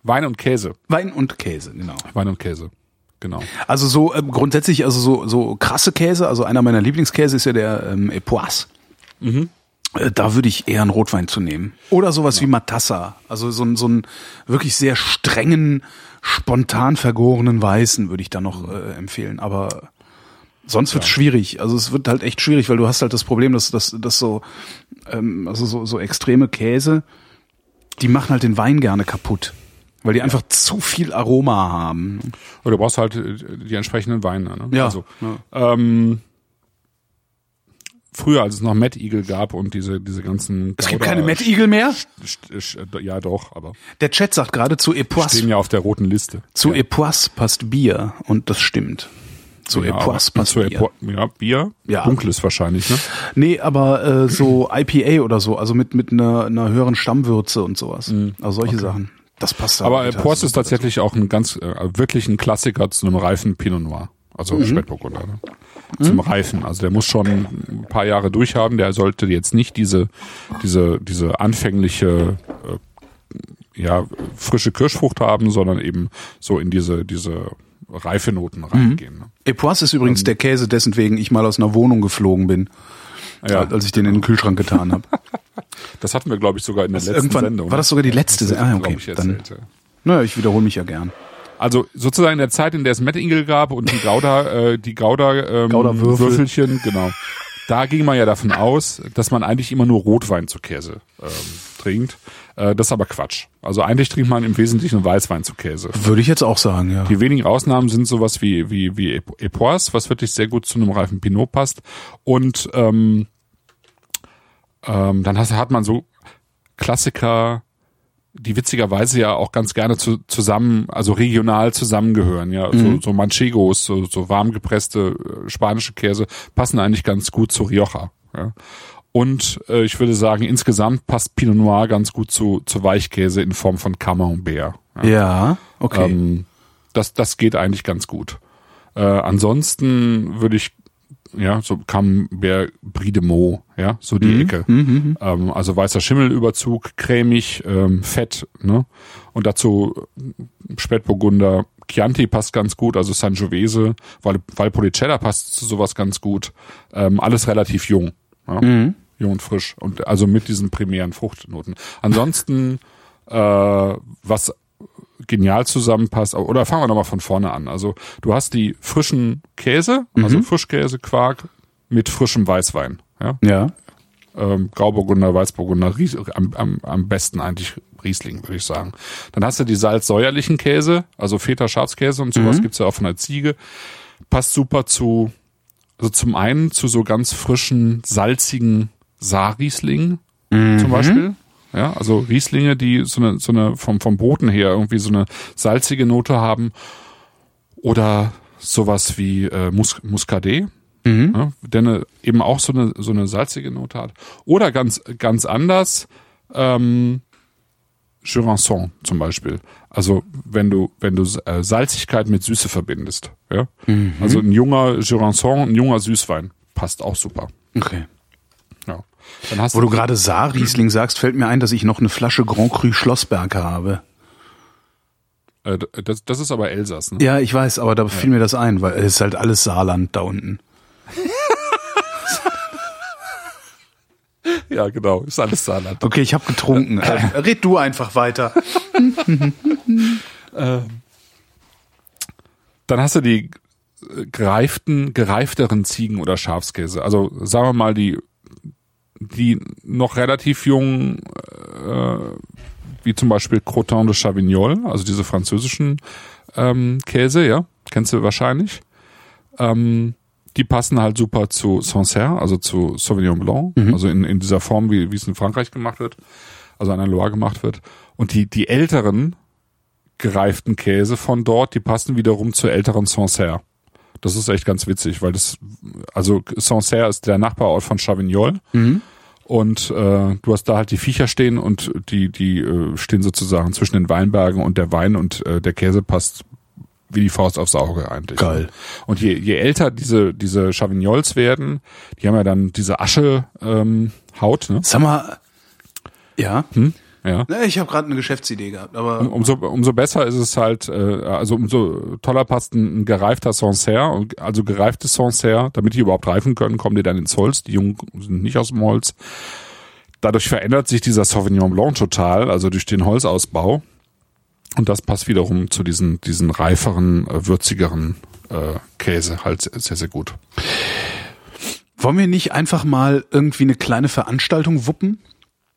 Wein und Käse. Wein und Käse, genau. Wein und Käse. Genau. Also so ähm, grundsätzlich, also so, so krasse Käse, also einer meiner Lieblingskäse ist ja der ähm, Epoisse. Äh, Da würde ich eher einen Rotwein zu nehmen. Oder sowas wie Matassa. Also so, so einen wirklich sehr strengen, spontan vergorenen Weißen würde ich da noch äh, empfehlen. Aber sonst wird's schwierig. Also es wird halt echt schwierig, weil du hast halt das Problem, dass, dass, dass so, ähm, also so, so extreme Käse, die machen halt den Wein gerne kaputt. Weil die einfach zu viel Aroma haben. Oder du brauchst halt äh, die entsprechenden Weine. Ne? Ja. Also, ja. ähm, früher, als es noch Mad Eagle gab und diese, diese ganzen. Es gibt keine Mad Eagle mehr. St- Ja, doch, aber Der Chat sagt gerade zu Epoisse. stehen ja auf der roten Liste. Zu ja. Epoisse passt Bier. Und das stimmt. Zu ja, Epoisse passt zu Bier. Ja, Bier. Ja. Dunkles wahrscheinlich, ne? Nee, aber äh, so IPA oder so, also mit, mit einer, einer höheren Stammwürze und sowas. Also solche Sachen. Das passt da Mhm. Aber Epoisse ist tatsächlich auch ein ganz, äh, wirklich ein Klassiker zu einem reifen Pinot Noir. Also Mhm. Spätburgunder. Ne? Zum Reifen. Also der muss schon ein paar Jahre durchhaben. Der sollte jetzt nicht diese, diese, diese anfängliche, äh, ja, frische Kirschfrucht haben, sondern eben so in diese, diese reife Noten reingehen. Ne? dazu. Epoisse ist übrigens der Käse, dessen wegen ich mal aus einer Wohnung geflogen bin, Ja, als ich den in den Kühlschrank getan habe. das hatten wir, glaube ich, sogar in der letzten irgendwann- Sendung. war das sogar die letzte Das Sendung? Ah, okay, ich, dann- erzählt, ja. naja, ich wiederhole mich ja gern. Also sozusagen in der Zeit, in der es Mad Eagle gab und die Gouda, äh, die Gouda, ähm, Gouda-Würfel. Würfelchen, genau. Da ging man ja davon aus, dass man eigentlich immer nur Rotwein zu Käse ähm, trinkt. Äh, das ist aber Quatsch. Also eigentlich trinkt man im Wesentlichen Weißwein zu Käse. Würde ich jetzt auch sagen, ja. Die wenigen Ausnahmen sind sowas wie wie wie Ep- Epoisse, was wirklich sehr gut zu einem reifen Pinot passt. Und ähm, ähm, dann hast, hat man so Klassiker, die witzigerweise ja auch ganz gerne zu, zusammen, also regional zusammengehören. Ja, so, so Manchegos, so, so warm gepresste äh, spanische Käse passen eigentlich ganz gut zu Rioja. Ja. Und äh, ich würde sagen, insgesamt passt Pinot Noir ganz gut zu, zu Weichkäse in Form von Camembert. Ja. Ja, okay. Ähm, das, das geht eigentlich ganz gut. Äh, ansonsten würde ich, ja, so Camembert Brie de Meaux, ja, so die Ecke. Ähm, also weißer Schimmelüberzug, cremig, ähm, fett, ne? Und dazu Spätburgunder, Chianti passt ganz gut, also Sangiovese, Val Valpolicella passt zu sowas ganz gut. Ähm, alles relativ jung. Ja? Jung und frisch. Und also mit diesen primären Fruchtnoten. Ansonsten, äh, was genial zusammenpasst. Oder fangen wir nochmal von vorne an. Also du hast die frischen Käse, also Frischkäse, Quark mit frischem Weißwein. Ja? ja. Ähm, Grauburgunder, Weißburgunder, Ries am, am, am besten eigentlich Riesling, würde ich sagen. Dann hast du die salzsäuerlichen Käse, also Feta, Schafskäse und sowas gibt's ja auch von der Ziege. Passt super zu, also zum einen zu so ganz frischen, salzigen Saarriesling zum Beispiel. Ja, also Rieslinge, die so eine, so eine vom, vom Boden her irgendwie so eine salzige Note haben. Oder sowas wie äh, Mus Muscadet, ja, der eine, eben auch so eine, so eine salzige Note hat. Oder ganz, ganz anders, ähm, Jurançon zum Beispiel. Also wenn du, wenn du äh, Salzigkeit mit Süße verbindest. Ja? Also ein junger Jurançon, ein junger Süßwein. Passt auch super. Okay. Ja. Dann hast Wo du gerade Saarriesling sagst, fällt mir ein, dass ich noch eine Flasche Grand Cru Schlossberg habe. äh, das, das ist aber Elsass, ne? Ja, ich weiß, aber da fiel mir das ein, weil es ist halt alles Saarland da unten. Ja, genau. Ist alles Saarland. Okay, ich habe getrunken. Äh, red du einfach weiter. Dann hast du die gereiften, gereifteren Ziegen- oder Schafskäse. Also sagen wir mal die, die noch relativ jungen, äh, wie zum Beispiel Croton de Chavignol, also diese französischen ähm, Käse, ja, kennst du wahrscheinlich. Ähm, die passen halt super zu Sancerre, also zu Sauvignon Blanc, also in, in dieser Form, wie, wie es in Frankreich gemacht wird, also an der Loire gemacht wird. Und die, die älteren gereiften Käse von dort, die passen wiederum zur älteren Sancerre. Das ist echt ganz witzig, weil das, also Sancerre ist der Nachbarort von Chavignol. Und äh, du hast da halt die Viecher stehen und die, die äh, stehen sozusagen zwischen den Weinbergen und der Wein und äh, der Käse passt wie die Faust aufs Auge eigentlich. Geil. Und je, je älter diese, diese Chavignols werden, die haben ja dann diese Asche ähm, Haut, ne? Sag mal, ja, Ja. Ne, ich habe gerade eine Geschäftsidee gehabt, aber Umso, umso besser ist es halt, äh, also umso toller passt ein, ein gereifter Sancerre, und- also gereifte Sancerre, damit die überhaupt reifen können, kommen die dann ins Holz. Die Jungen sind nicht aus dem Holz. Dadurch verändert sich dieser Sauvignon Blanc total, also durch den Holzausbau. Und das passt wiederum zu diesen, diesen reiferen, äh, würzigeren äh, Käse halt sehr, sehr gut. wollen wir nicht einfach mal irgendwie eine kleine Veranstaltung wuppen?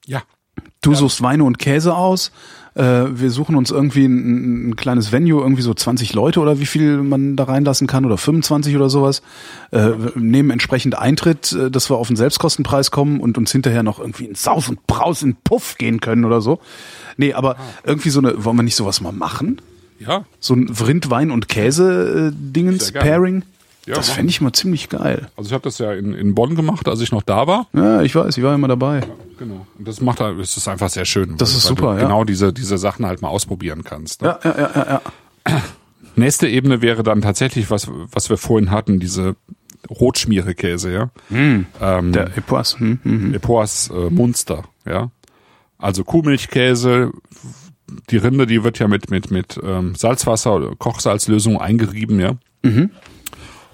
Ja. Du suchst Weine und Käse aus. Äh, wir suchen uns irgendwie ein, ein kleines Venue, irgendwie so 20 Leute oder wie viel man da reinlassen kann oder 25 oder sowas. Äh, nehmen entsprechend Eintritt, äh, dass wir auf den Selbstkostenpreis kommen und uns hinterher noch irgendwie in Sauf und Braus in Puff gehen können oder so. Nee, aber irgendwie so eine, wollen wir nicht sowas mal machen? Ja, So ein Rindwein und Käse-Dingens, gerne. Pairing? Ja, das fände ich mal ziemlich geil. also ich habe das ja in, in Bonn gemacht, als ich noch da war. Ja, ich weiß, ich war immer dabei. Genau. Und das macht halt, es ist einfach sehr schön. Das weil- ist weil super, du ja. Genau diese, diese Sachen halt mal ausprobieren kannst. Ne? Ja, ja, ja, ja, ja. Nächste Ebene wäre dann tatsächlich, was, was wir vorhin hatten, diese Rotschmierekäse, ja. Ähm, Der Epoisse. Hm, hm, hm. Epoas äh, Munster, ja. Also Kuhmilchkäse, die Rinde, die wird ja mit, mit, mit ähm, Salzwasser oder Kochsalzlösung eingerieben, ja.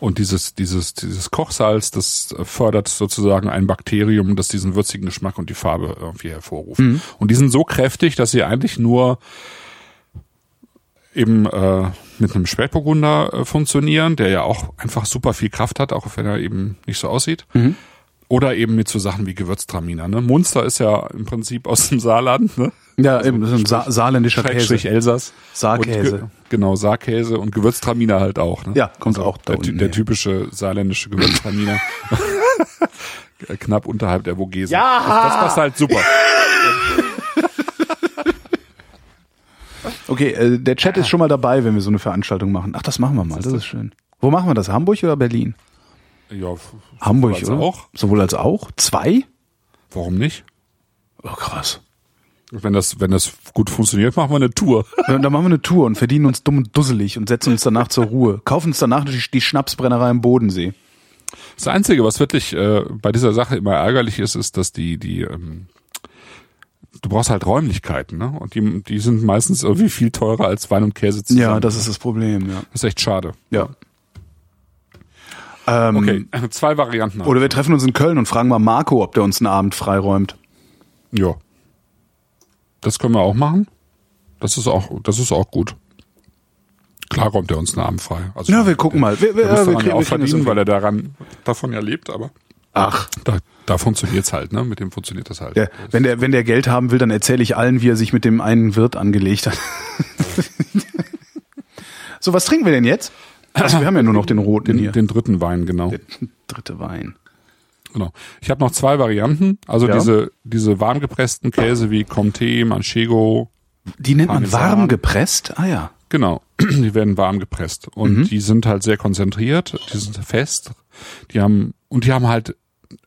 Und dieses, dieses, dieses Kochsalz, das fördert sozusagen ein Bakterium, das diesen würzigen Geschmack und die Farbe irgendwie hervorruft. Und die sind so kräftig, dass sie eigentlich nur eben äh, mit einem Spätburgunder äh, funktionieren, der ja auch einfach super viel Kraft hat, auch wenn er eben nicht so aussieht. Oder eben mit so Sachen wie Gewürztraminer. Ne? Munster ist ja im Prinzip aus dem Saarland, ne? Ja, eben, das ist ein Sa saarländischer Käse. Elsass. Saarkäse. Genau, Saarkäse und Gewürztraminer halt auch. Ne? Ja, kommt auch da der, unten der typische saarländische Gewürztraminer. Knapp unterhalb der Vogesen. Ja! Das, das passt halt super. Okay, äh, der Chat ist schon mal dabei, wenn wir so eine Veranstaltung machen. Ach, das machen wir mal, das ist schön. Wo machen wir das? Hamburg oder Berlin? Ja, Hamburg, also oder? auch. Sowohl als auch? Zwei? Warum nicht? Oh, krass. Wenn das, wenn das gut funktioniert, machen wir eine Tour. Ja, Dann machen wir eine Tour und verdienen uns dumm und dusselig und setzen uns danach zur Ruhe. Kaufen uns danach die, die Schnapsbrennerei im Bodensee. Das Einzige, was wirklich äh, bei dieser Sache immer ärgerlich ist, ist, dass die, die, ähm, du brauchst halt Räumlichkeiten, ne? Und die, die sind meistens irgendwie viel teurer als Wein und Käse zusammen. Ja, das ist das Problem, ja. das ist echt schade. Ja. Ähm, Okay, zwei Varianten. Oder wir treffen uns in Köln und fragen mal Marco, ob der uns einen Abend freiräumt. Ja. Das können wir auch machen. Das ist auch, das ist auch gut. Klar räumt er uns einen Abend frei. Also Ja, wir gucken mal. Wir, wir, Er muss ja, wir daran kriegen, ja auch verdienen, weil er daran, davon ja lebt, aber Ach, da, da funktioniert's halt, ne? Mit dem funktioniert das halt. der, wenn der, wenn der Geld haben will, dann erzähle ich allen, wie er sich mit dem einen Wirt angelegt hat. so, was trinken wir denn jetzt? Also, wir haben ja nur noch den roten den, hier. den dritten Wein, genau. Dritte Wein. Genau. Ich habe noch zwei Varianten. Also Ja. diese, diese warmgepressten Käse wie Comté, Manchego, Die nennt man Parmesan. warm gepresst? Ah ja. Genau, die werden warm gepresst und Mhm. die sind halt sehr konzentriert, die sind fest, die haben und die haben halt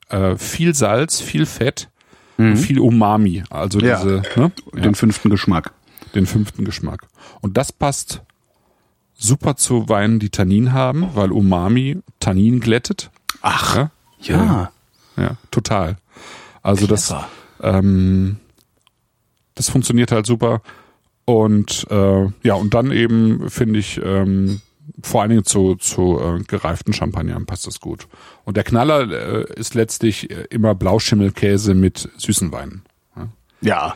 äh, viel Salz, viel Fett und viel Umami, also Mhm. Ja. diese ne, ja, Den fünften Geschmack. den fünften Geschmack. Und das passt super zu Weinen, die Tannin haben, weil Umami Tannin glättet. Ach, Ja, ja. Ja total. Also das Clever. ähm, das funktioniert halt super. Und äh, ja, und dann eben finde ich ähm, vor allen Dingen zu, zu äh, gereiften Champagnern passt das gut. Und der Knaller äh, ist letztlich äh, immer Blauschimmelkäse mit süßen Weinen. Ja. Ja.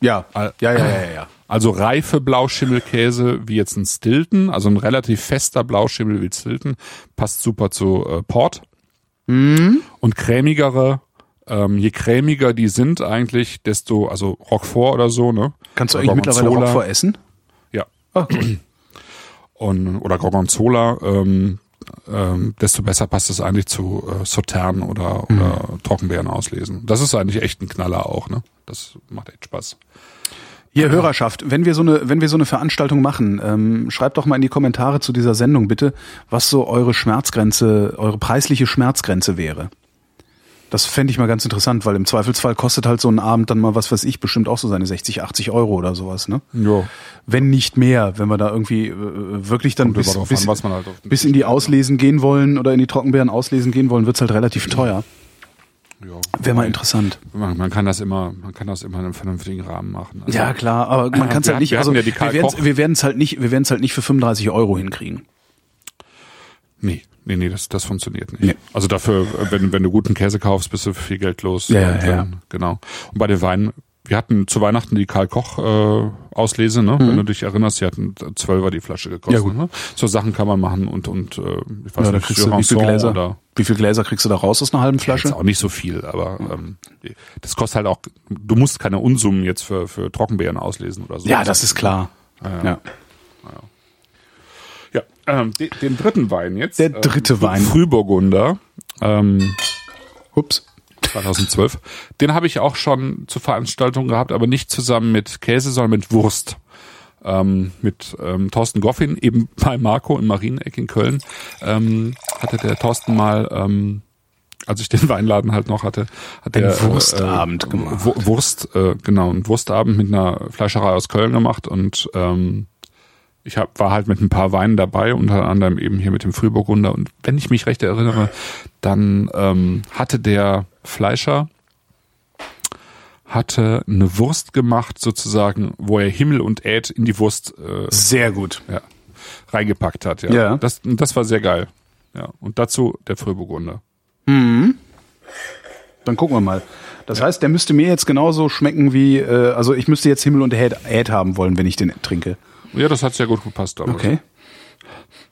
Ja, ja, ja, ja, ja. Also reife Blauschimmelkäse wie jetzt ein Stilton, also ein relativ fester Blauschimmel wie Stilton, passt super zu äh, Port. Mhm. Und cremigere, ähm, je cremiger die sind eigentlich, desto, also Roquefort oder so, ne? Kannst du Oder eigentlich mittlerweile. Roquefort essen? Ja. Cool. Und, oder Gorgonzola, ähm, ähm, desto besser passt es eigentlich zu äh, Sautern oder, Mhm. oder Trockenbeeren auslesen. Das ist eigentlich echt ein Knaller auch, ne? Das macht echt Spaß. Hier, Hörerschaft, wenn wir so eine, wenn wir so eine Veranstaltung machen, ähm, schreibt doch mal in die Kommentare zu dieser Sendung bitte, was so eure Schmerzgrenze, eure preisliche Schmerzgrenze wäre. Das fände ich mal ganz interessant, weil im Zweifelsfall kostet halt so ein Abend dann mal, was weiß ich, bestimmt auch so seine 60, 80 Euro oder sowas, ne? Ja. Wenn nicht mehr, wenn wir da irgendwie äh, wirklich dann bis, bis, an, halt bis in die ne? Auslesen gehen wollen oder in die Trockenbeeren auslesen gehen wollen, wird's halt relativ teuer. Ja. Wäre mal interessant. Man, man kann das immer, man kann das immer in einem vernünftigen Rahmen machen. Also, Ja, klar, aber man kann es wir halt nicht, hatten also ja wir wir werden es halt nicht, wir werden es halt nicht für 35 Euro hinkriegen. Nee, nee, nee, das, das funktioniert nicht. Nee. Also dafür, wenn, wenn du guten Käse kaufst, bist du viel Geld los. Ja, ja, ja. Genau. Und bei den Weinen wir hatten zu Weihnachten die Karl Koch äh, Auslese, ne? Wenn du dich erinnerst, die hatten zwölfer die Flasche gekostet. Mhm. Ja, gut. Ne? So Sachen kann man machen und und äh, ich weiß Ja, nicht, kriegst du, wie viel Gläser, oder wie viel Gläser kriegst du da raus aus einer halben Flasche? auch nicht so viel, aber ähm, das kostet halt auch. Du musst keine Unsummen jetzt für für Trockenbeeren auslesen oder so. Ja, das ist klar. Ja. Ja, ähm, den, den dritten Wein jetzt. Der dritte ähm, Wein. Frühburgunder. Ähm, Ups. 2012. Den habe ich auch schon zur Veranstaltung gehabt, aber nicht zusammen mit Käse, sondern mit Wurst. Ähm, mit ähm, Thorsten Goffin, eben bei Marco im Marieneck in Köln, ähm, hatte der Thorsten mal, ähm, als ich den Weinladen halt noch hatte, hat Einen der Wurstabend gemacht. Wu- Wurst, äh, genau, einen Wurstabend mit einer Fleischerei aus Köln gemacht und ähm, ich hab, war halt mit ein paar Weinen dabei, unter anderem eben hier mit dem Frühburgunder. Und wenn ich mich recht erinnere, dann ähm, hatte der Fleischer hatte eine Wurst gemacht, sozusagen, wo er Himmel und Äd in die Wurst äh, Sehr gut. ja, reingepackt hat. Ja. Ja. Das, das war sehr geil. Ja. Und dazu der Frühburgunder. Dann gucken wir mal. Das heißt, der müsste mir jetzt genauso schmecken wie, äh, also ich müsste jetzt Himmel und Äd Äd haben wollen, wenn ich den trinke. Ja, das hat sehr gut gepasst. Aber Okay.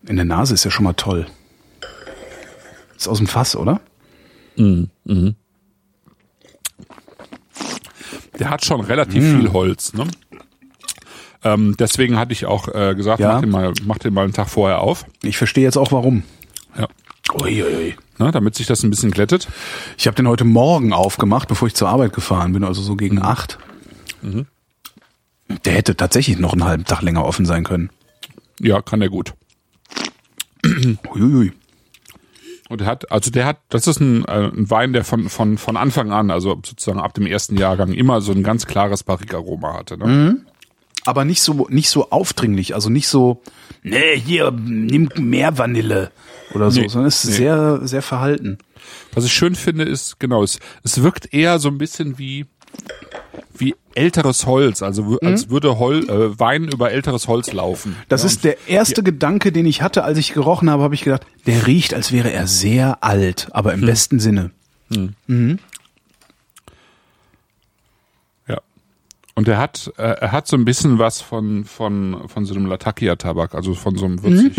In der Nase ist ja schon mal toll. Ist aus dem Fass, oder? Der hat schon relativ viel Holz, ne? Ähm, deswegen hatte ich auch äh, gesagt, Ja. mach, den mal, mach den mal einen Tag vorher auf. Ich verstehe jetzt auch warum. Ja. Uiuiui. Ne, damit sich das ein bisschen glättet. Ich habe den heute Morgen aufgemacht, bevor ich zur Arbeit gefahren bin, also so gegen acht. Der hätte tatsächlich noch einen halben Tag länger offen sein können. Ja, kann der gut. Uiuiui. Und der hat, also der hat, das ist ein, äh, ein Wein, der von, von, von Anfang an, also sozusagen ab dem ersten Jahrgang, immer so ein ganz klares Barrique-Aroma hatte. Ne? Aber nicht so, nicht so aufdringlich, also nicht so, nee, hier, nimm mehr Vanille oder so, Nee, sondern es ist nee. sehr, sehr verhalten. Was ich schön finde, ist, genau, es, es wirkt eher so ein bisschen wie, wie älteres Holz, also w- als würde Hol, äh, Wein über älteres Holz laufen. Das ja, ist der erste Gedanke, den ich hatte, als ich gerochen habe, habe ich gedacht, der riecht, als wäre er sehr alt, aber im besten Sinne. Ja. Und er hat, äh, er hat so ein bisschen was von, von, von so einem Latakia-Tabak, also von so einem würzig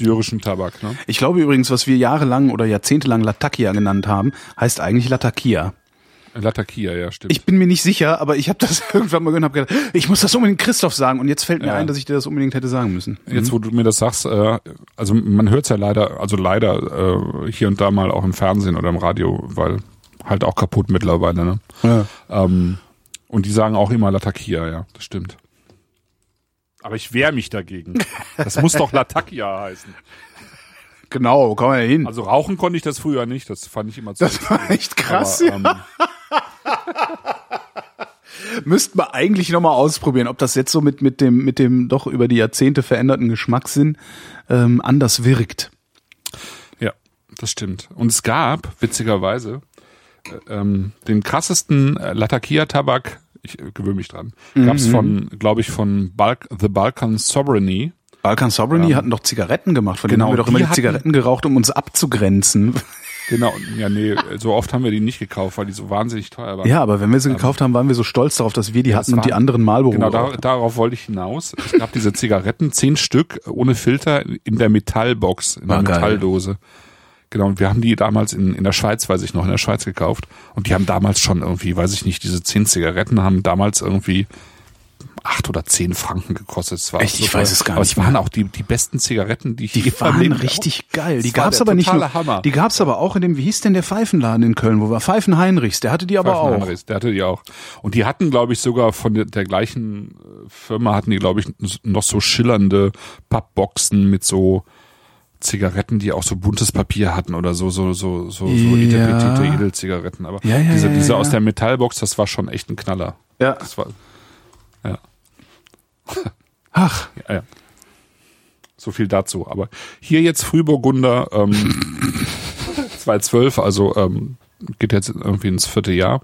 syrischen Tabak, ne? Ich glaube übrigens, was wir jahrelang oder jahrzehntelang Latakia genannt haben, heißt eigentlich Latakia. Latakia, ja, stimmt. Ich bin mir nicht sicher, aber ich habe das irgendwann mal gehört und habe gedacht, ich muss das unbedingt Christoph sagen. Und jetzt fällt mir Ja. ein, dass ich dir das unbedingt hätte sagen müssen. Jetzt, wo du mir das sagst, äh, also man hört es ja leider, also leider äh, hier und da mal auch im Fernsehen oder im Radio, weil halt auch kaputt mittlerweile, ne? Ja. Ähm, und die sagen auch immer Latakia, ja, das stimmt. Aber ich wehre mich dagegen. Das muss doch Latakia heißen. Genau, wir denn hin? Also rauchen konnte ich das früher nicht, das fand ich immer zu. Das war echt krass. Aber, ähm, Müssten wir eigentlich nochmal ausprobieren, ob das jetzt so mit, mit, dem, mit dem doch über die Jahrzehnte veränderten Geschmackssinn ähm, anders wirkt. Ja, das stimmt. Und es gab, witzigerweise, äh, ähm, den krassesten äh, Latakia-Tabak, ich äh, gewöhne mich dran, gab's von, glaube ich, von Balk The Balkan Sovereignty. Balkan Sovereignty hatten doch Zigaretten gemacht, von denen Genau, haben wir doch immer die hatten- Zigaretten geraucht, um uns abzugrenzen. Genau, ja, nee, so oft haben wir die nicht gekauft, weil die so wahnsinnig teuer waren. Ja, aber wenn wir sie gekauft haben, waren wir so stolz darauf, dass wir die hatten und waren- die anderen Marlboro. Genau, da, darauf wollte ich hinaus. Es gab diese Zigaretten, zehn Stück ohne Filter in der Metallbox, in der Ah, geil. Metalldose. Genau, und wir haben die damals in, in der Schweiz, weiß ich noch, in der Schweiz gekauft. Und die haben damals schon irgendwie, weiß ich nicht, diese zehn Zigaretten haben damals irgendwie acht oder zehn Franken gekostet. Es war Echt? Ich weiß es gar Aber nicht es waren auch die, die besten Zigaretten, die ich Die je waren richtig geil. Die gab's der aber nicht nur. Hammer. Die gab's aber auch in dem, wie hieß denn der Pfeifenladen in Köln, wo war Pfeifen Heinrichs, der hatte die aber auch. Pfeifenheinrichs, Der hatte die auch. Und die hatten, glaube ich, sogar von der, der gleichen äh, Firma hatten die, glaube ich, noch so schillernde Pappboxen mit so Zigaretten, die auch so buntes Papier hatten oder so, so, so, so, so Ja. Edelzigaretten. Aber Ja, ja, diese, diese aus der Metallbox, das war schon echt ein Knaller. Ja. Das war, ja, Ach, ja, ja. So viel dazu. Aber hier jetzt Frühburgunder, ähm, 2012, also ähm, geht jetzt irgendwie ins vierte Jahr.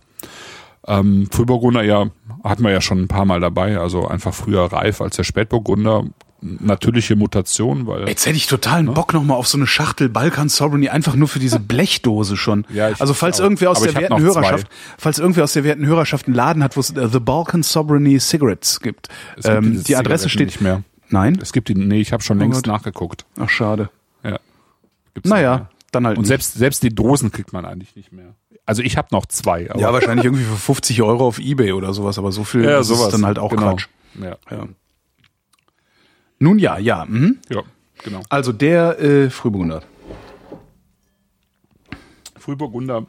Ähm, Frühburgunder ja hatten wir ja schon ein paar Mal dabei, also einfach früher reif als der Spätburgunder. Natürliche Mutation, weil Jetzt hätte ich totalen Bock nochmal auf so eine Schachtel Balkan Sovereignty, einfach nur für diese Blechdose schon. Ja, also falls auch. irgendwer aus Aber der werten noch zwei. Hörerschaft, falls irgendwer aus der werten Hörerschaft einen Laden hat, wo es äh, The Balkan Sovereignty Cigarettes gibt. Ähm, die Adresse steht nicht mehr. Nein? es gibt die, nee, ich habe schon längst Gott. nachgeguckt. Ach schade. Ja. Gibt's Naja, dann halt Und nicht. selbst, selbst die Dosen kriegt man eigentlich nicht mehr. Also ich habe noch zwei. Aber Ja, wahrscheinlich irgendwie für 50 Euro auf Ebay oder sowas, aber so viel ja, ist dann halt auch genau. Quatsch. Ja. Ja. Nun ja, ja. Mhm. ja, genau. Also der äh, Frühburgunder. Frühburgunder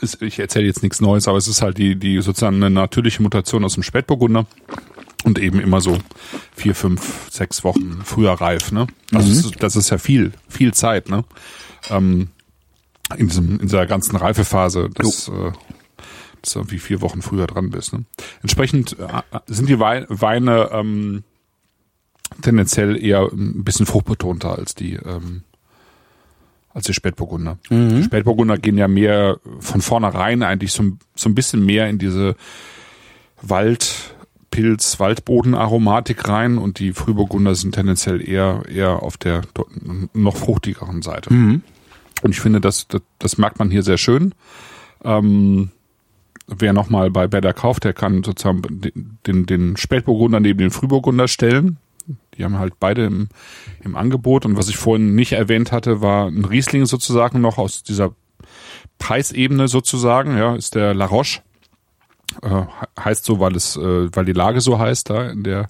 ist, ich erzähle jetzt nichts Neues, aber es ist halt die, die sozusagen eine natürliche Mutation aus dem Spätburgunder und eben immer so vier, fünf, sechs Wochen früher reif, ne? Also es ist, das ist ja viel, viel Zeit, ne? Ähm, in diesem, in dieser ganzen Reifephase, dass, äh, dass du irgendwie vier Wochen früher dran bist. Ne? Entsprechend äh, sind die Wei- Weine ähm, tendenziell eher ein bisschen fruchtbetonter als die ähm, als die Spätburgunder. Die Spätburgunder gehen ja mehr von vornherein eigentlich so, ein- so ein bisschen mehr in diese Waldpilz, Waldbodenaromatik rein und die Frühburgunder sind tendenziell eher eher auf der noch fruchtigeren Seite. Und ich finde, das, das, das merkt man hier sehr schön. Ähm, wer nochmal bei Better kauft, der kann sozusagen den, den, den Spätburgunder neben den Frühburgunder stellen. Die haben halt beide im, im Angebot. Und was ich vorhin nicht erwähnt hatte, war ein Riesling sozusagen noch aus dieser Preisebene sozusagen, ja, ist der La Roche. Äh, he- heißt so, weil es, äh, weil die Lage so heißt, da in der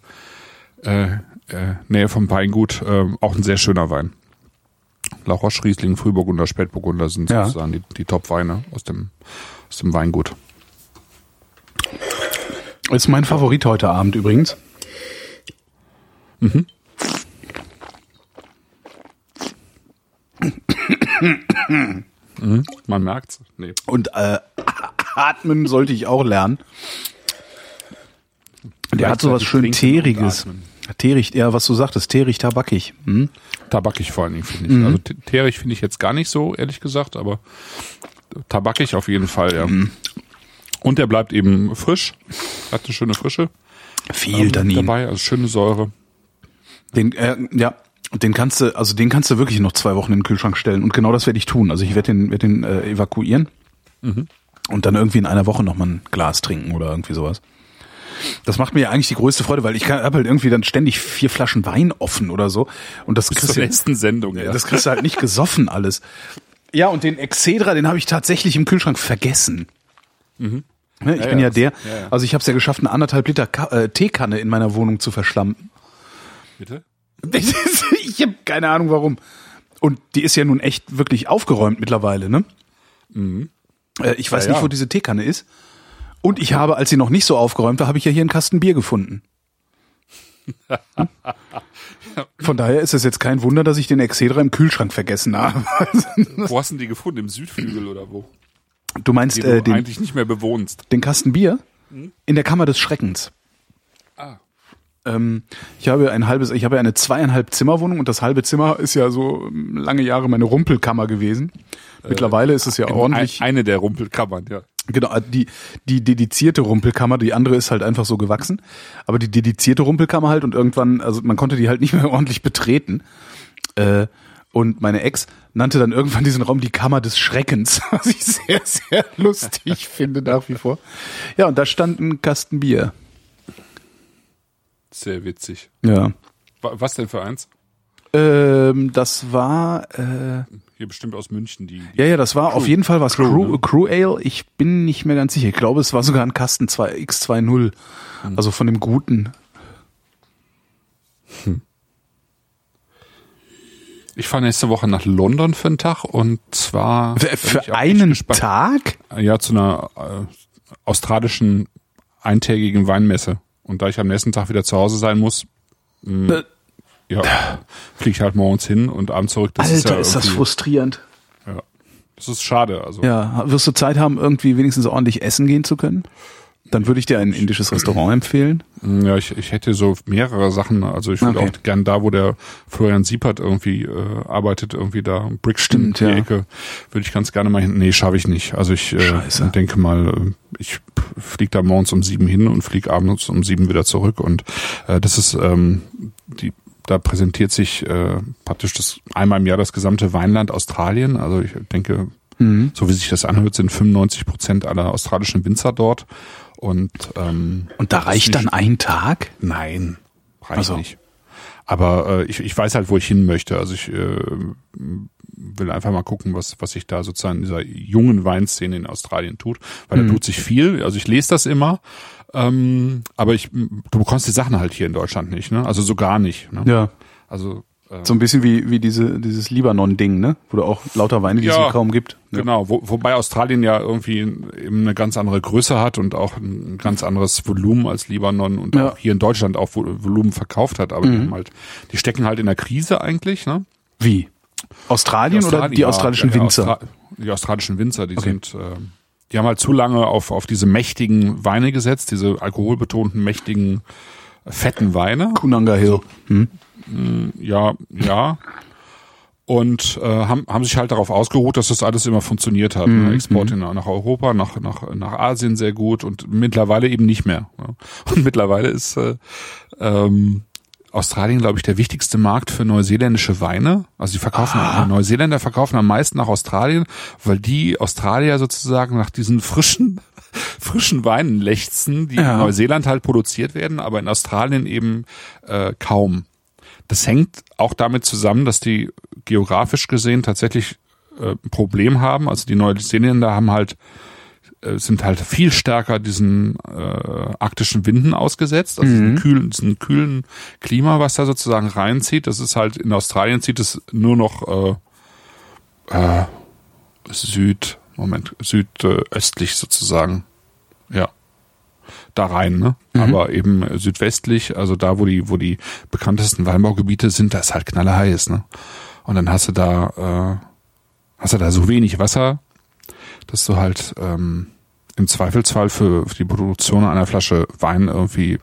äh, äh, Nähe vom Weingut. Äh, auch ein sehr schöner Wein. La Roche, Riesling, Frühburgunder, Spätburgunder sind Ja. sozusagen die, die Top-Weine aus dem, aus dem Weingut. Ist mein Favorit heute Abend übrigens. Man merkt's. Nee. Und äh, atmen sollte ich auch lernen. Der hat sowas schön Teeriges. Teerig, ja, was du sagtest, teerig, tabakig. Hm? Tabakig vor allen Dingen, finde ich. Mhm. Also teerig finde ich jetzt gar nicht so, ehrlich gesagt, aber tabakig auf jeden Fall, ja. Mhm. Und der bleibt eben frisch, hat eine schöne Frische Viel ähm, Tannin. dabei, also schöne Säure. Den, äh, ja, den kannst du, also den kannst du wirklich noch zwei Wochen in den Kühlschrank stellen. Und genau das werde ich tun. Also ich werde den, werd den äh, evakuieren und dann irgendwie in einer Woche noch mal ein Glas trinken oder irgendwie sowas. Das macht mir ja eigentlich die größte Freude, weil ich habe halt irgendwie dann ständig vier Flaschen Wein offen oder so. Und das Bis kriegst zur du, nächsten Sendung, ja. das kriegst du halt nicht gesoffen alles. Ja, und den Excedra, den habe ich tatsächlich im Kühlschrank vergessen. Ne, Ich Mhm. Ja, bin ja, ja der, ja. also ich habe es ja geschafft, eine anderthalb Liter Ka äh, Teekanne in meiner Wohnung zu verschlampen. Bitte? ich habe keine Ahnung warum. Und die ist ja nun echt wirklich aufgeräumt mittlerweile, ne? Äh, ich weiß Ja, nicht, wo diese Teekanne ist. Und ich habe, als sie noch nicht so aufgeräumt war, habe ich ja hier einen Kasten Bier gefunden. Hm? Von daher ist es jetzt kein Wunder, dass ich den Excedra im Kühlschrank vergessen habe. Wo hast du die gefunden? Im Südflügel oder wo? Du meinst Die äh, du den, eigentlich nicht mehr bewohnst. den Kasten Bier in der Kammer des Schreckens. Ähm, ich habe ein halbes, ich habe eine zweieinhalb Zimmerwohnung und das halbe Zimmer ist ja so ähm, lange Jahre meine Rumpelkammer gewesen. Mittlerweile ist es ja ordentlich. Ein, eine der Rumpelkammern, ja. Genau, die, die dedizierte Rumpelkammer, die andere ist halt einfach so gewachsen. Aber die dedizierte Rumpelkammer halt und irgendwann, also man konnte die halt nicht mehr ordentlich betreten. Äh, und meine Ex nannte dann irgendwann diesen Raum die Kammer des Schreckens, was ich sehr, sehr lustig finde nach wie vor. Ja, und da stand ein Kasten Bier. Sehr witzig. Ja. Wa- Was denn für eins? Ähm, das war, äh, Hier bestimmt aus München, die. die ja, ja, das war auf jeden Fall was Crew, Crew, ne? Crew Ale. Ich bin nicht mehr ganz sicher. Ich glaube, es war sogar ein Kasten 2, X20. Also von dem guten. Ich fahre nächste Woche nach London für einen Tag und zwar Für, einen. Tag? Ja, zu einer äh, australischen eintägigen Weinmesse. Und da ich am nächsten Tag wieder zu Hause sein muss, Äh, ja, fliege ich halt morgens hin und abends zurück. Das Alter, ist, ja ist das frustrierend. Ja. Das ist schade. Also Ja, wirst du Zeit haben, irgendwie wenigstens ordentlich essen gehen zu können? Dann würde ich dir ein indisches Restaurant empfehlen. Ja, ich, ich hätte so mehrere Sachen. Also ich würde Okay. auch gern da, wo der Florian Siepert irgendwie äh, arbeitet, irgendwie da Brixton, Stimmt, die ja. Ecke, würde ich ganz gerne mal hin. Nee, schaffe ich nicht. Also ich äh, Scheiße. denke mal, äh, ich fliege da morgens um sieben hin und fliege abends um sieben wieder zurück. Und äh, das ist ähm, die da präsentiert sich äh, praktisch das einmal im Jahr das gesamte Weinland Australien. Also ich denke, Mhm. so wie sich das anhört, sind 95 Prozent aller australischen Winzer dort. Und ähm, Und da reicht dann ein Tag? Nein, reicht Ach so. nicht. Aber äh, ich, ich weiß halt, wo ich hin möchte. Also ich äh, will einfach mal gucken, was, was sich da sozusagen in dieser jungen Weinszene in Australien tut. Weil Mhm. da tut sich viel. Also ich lese das immer. Ähm, aber ich, du bekommst die Sachen halt hier in Deutschland nicht, ne? Also so gar nicht. Ne? Ja. Also So ein bisschen wie, wie diese, dieses Libanon-Ding, ne? Wo du auch lauter Weine, die es Ja, hier kaum gibt. Ja. Genau, wo, wobei Australien ja irgendwie eben eine ganz andere Größe hat und auch ein ganz anderes Volumen als Libanon und Ja. auch hier in Deutschland auch Vo- Volumen verkauft hat. Aber die, haben halt, die stecken halt in der Krise eigentlich. Ne? Wie? Australien, oder Australien, die ja, australischen ja, Winzer? Austra die australischen Winzer, die Okay. sind, äh, die haben halt zu lange auf, auf diese mächtigen Weine gesetzt, diese alkoholbetonten, mächtigen, fetten Weine. Kunanga Hill. Hm? Ja, ja. Und äh, haben, haben sich halt darauf ausgeruht, dass das alles immer funktioniert hat. Mhm, Ne? Export in, nach Europa, nach, nach, nach Asien sehr gut und mittlerweile eben nicht mehr. Und mittlerweile ist äh, ähm, Australien, glaube ich, der wichtigste Markt für neuseeländische Weine. Also die verkaufen, Ah. Neuseeländer verkaufen am meisten nach Australien, weil die Australier sozusagen nach diesen frischen, frischen Weinen lechzen, die Ja. in Neuseeland halt produziert werden, aber in Australien eben äh, kaum. Das hängt auch damit zusammen, dass die geografisch gesehen tatsächlich äh, ein Problem haben. Also die Neuseeländer haben halt sind halt viel stärker diesen äh, arktischen Winden ausgesetzt, also diesen kühlen, diesen kühlen Klima, was da sozusagen reinzieht. Das ist halt in Australien zieht es nur noch äh, äh, Süd, Moment, südöstlich sozusagen, ja, da rein, ne? Aber eben südwestlich, also da, wo die, wo die bekanntesten Weinbaugebiete sind, da ist halt knallerheiß, ne? Und dann hast du da, äh, hast du da so wenig Wasser, dass du halt ähm, im Zweifelsfall für, für die Produktion einer Flasche Wein irgendwie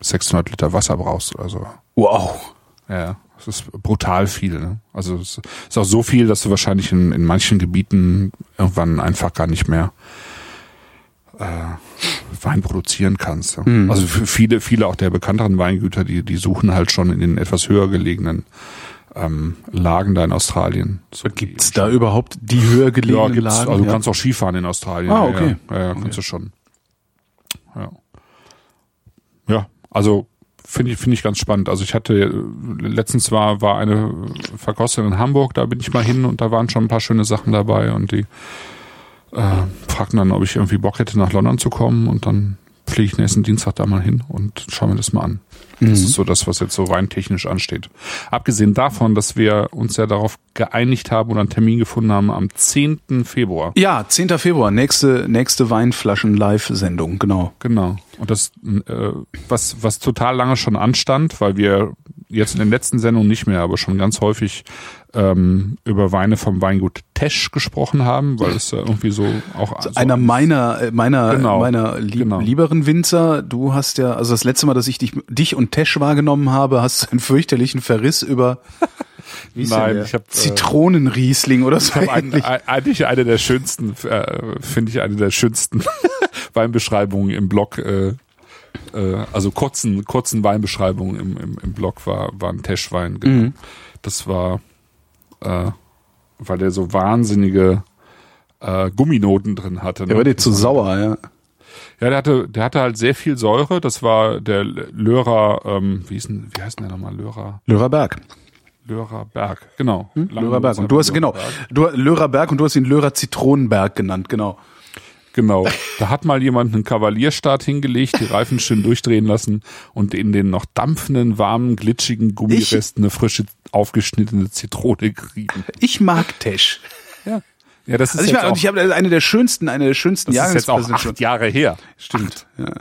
600 Liter Wasser brauchst. Also Wow. ja, es ist brutal viel. Ne? Also es ist auch so viel, dass du wahrscheinlich in, in manchen Gebieten irgendwann einfach gar nicht mehr äh, Wein produzieren kannst. Ja? Mhm. Also für viele, viele auch der bekannteren Weingüter, die, die suchen halt schon in den etwas höher gelegenen ähm, Lagen da in Australien. So Gibt's da überhaupt die höher gelegenen ja, Lagen? also du ja. kannst auch Skifahren in Australien. Ah, okay. Ja, ja, kannst du schon. Ja. Ja, also finde ich, finde ich ganz spannend. Also ich hatte, letztens war, war eine Verkostung in Hamburg, da bin ich mal hin und da waren schon ein paar schöne Sachen dabei und die äh, fragten dann, ob ich irgendwie Bock hätte, nach London zu kommen und dann fliege ich nächsten Dienstag da mal hin und schaue mir das mal an. Das ist so das, was jetzt so rein technisch ansteht. Abgesehen davon, dass wir uns ja darauf geeinigt haben oder einen Termin gefunden haben am 10. Februar. Ja, 10. Februar, nächste, nächste Weinflaschen-Live-Sendung, genau. Genau. Und das, äh, was, was total lange schon anstand, weil wir jetzt in den letzten Sendungen nicht mehr, aber schon ganz häufig ähm, über Weine vom Weingut Tesch gesprochen haben, weil es ja irgendwie so auch so Einer meiner, äh, meiner, Genau, meiner lieb, genau. lieberen Winzer, du hast ja, also das letzte Mal, dass ich dich, dich und Tesch wahrgenommen habe, hast du einen fürchterlichen Verriss über Nein, ich hab, äh, Zitronenriesling oder so Ich habe ein, ähnlich. ein, eigentlich eine der schönsten, äh, finde ich eine der schönsten Weinbeschreibungen im Blog. Äh, äh, also kurzen, kurzen Weinbeschreibungen im, im, im Blog war, war ein Teschwein. Genau. Mhm. Das war, äh, weil der so wahnsinnige äh, Gumminoten drin hatte. Ne? Der war dir zu sauer, ja. Ja, der hatte, der hatte halt sehr viel Säure. Das war der Lörer, ähm, wie, ist denn, wie heißt denn der nochmal? Lörer, Lörerberg. Lörer Berg, genau. Lange Lörerberg. Und du hast, genau, du, Lörerberg und du hast ihn Lörer Zitronenberg genannt, genau. Genau. Da hat mal jemand einen Kavalierstart hingelegt, die Reifen schön durchdrehen lassen und in den noch dampfenden, warmen, glitschigen Gummiresten eine frische, aufgeschnittene Zitrone gerieben. Ich mag Tesch. Ja. Ja, das ist Also ich, jetzt auch, ich habe eine der schönsten, eine der schönsten das ist jetzt auch Jahrgangspräsentationen. acht Jahre her. Stimmt. Ja.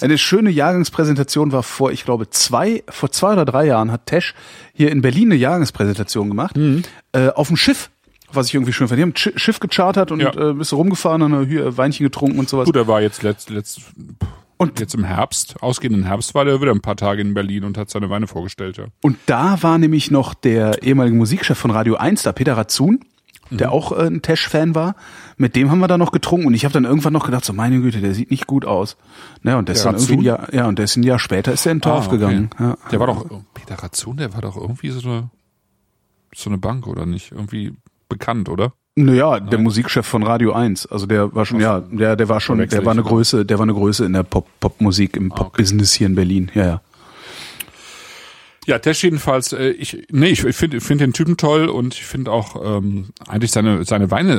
Eine schöne Jahrgangspräsentation war vor, ich glaube, zwei, vor zwei oder drei Jahren hat Tesch hier in Berlin eine Jahrgangspräsentation gemacht. Mhm. Äh, auf dem Schiff, was ich irgendwie schön fand. Die haben ein Sch- Schiff gechartert und Ja. äh, bist rumgefahren und hier Weinchen getrunken und sowas. Gut, er war jetzt letzt, letzt, Und- jetzt im Herbst, ausgehenden Herbst war der wieder ein paar Tage in Berlin und hat seine Weine vorgestellt. Ja. Und da war nämlich noch der ehemalige Musikchef von Radio 1, da Peter Ratzun. der auch äh, ein Tesch-Fan war. Mit dem haben wir dann noch getrunken und ich habe dann irgendwann noch gedacht, so meine Güte, der sieht nicht gut aus. Ne, und der, ist dann irgendwie ein? Jahr, ja, und der ist ein Jahr später ist er in Torf Ah, okay. gegangen. Ja. Der war doch, Peter Razzun, der war doch irgendwie so eine, so eine Bank, oder nicht? Irgendwie bekannt, oder? Naja, der Musikchef von Radio 1. Also der war schon, ja, der, der war schon, der war eine? Größe, der war eine Größe in der Pop, Popmusik, im Ah, okay. Pop-Business hier in Berlin. Ja, ja. Ja, Tesch jedenfalls, äh, ich, nee, ich, ich finde find den Typen toll und ich finde auch ähm, eigentlich seine, seine Weine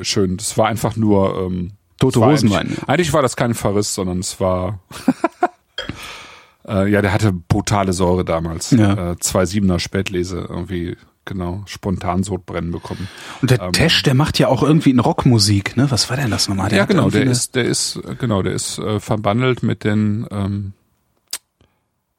äh, schön. Das war einfach nur ähm, Tote Hosenwein. Eigentlich, eigentlich war das kein Verriss, sondern es war äh, ja, der hatte brutale Säure damals. Ja. Äh, zwei Siebener Spätlese irgendwie genau spontan Sodbrennen bekommen. Und der Ähm, Tesch, der macht ja auch irgendwie in Rockmusik, ne? Was war denn das nochmal? Der ja, genau, der ist, der ist, genau, der ist äh, verbandelt mit den ähm,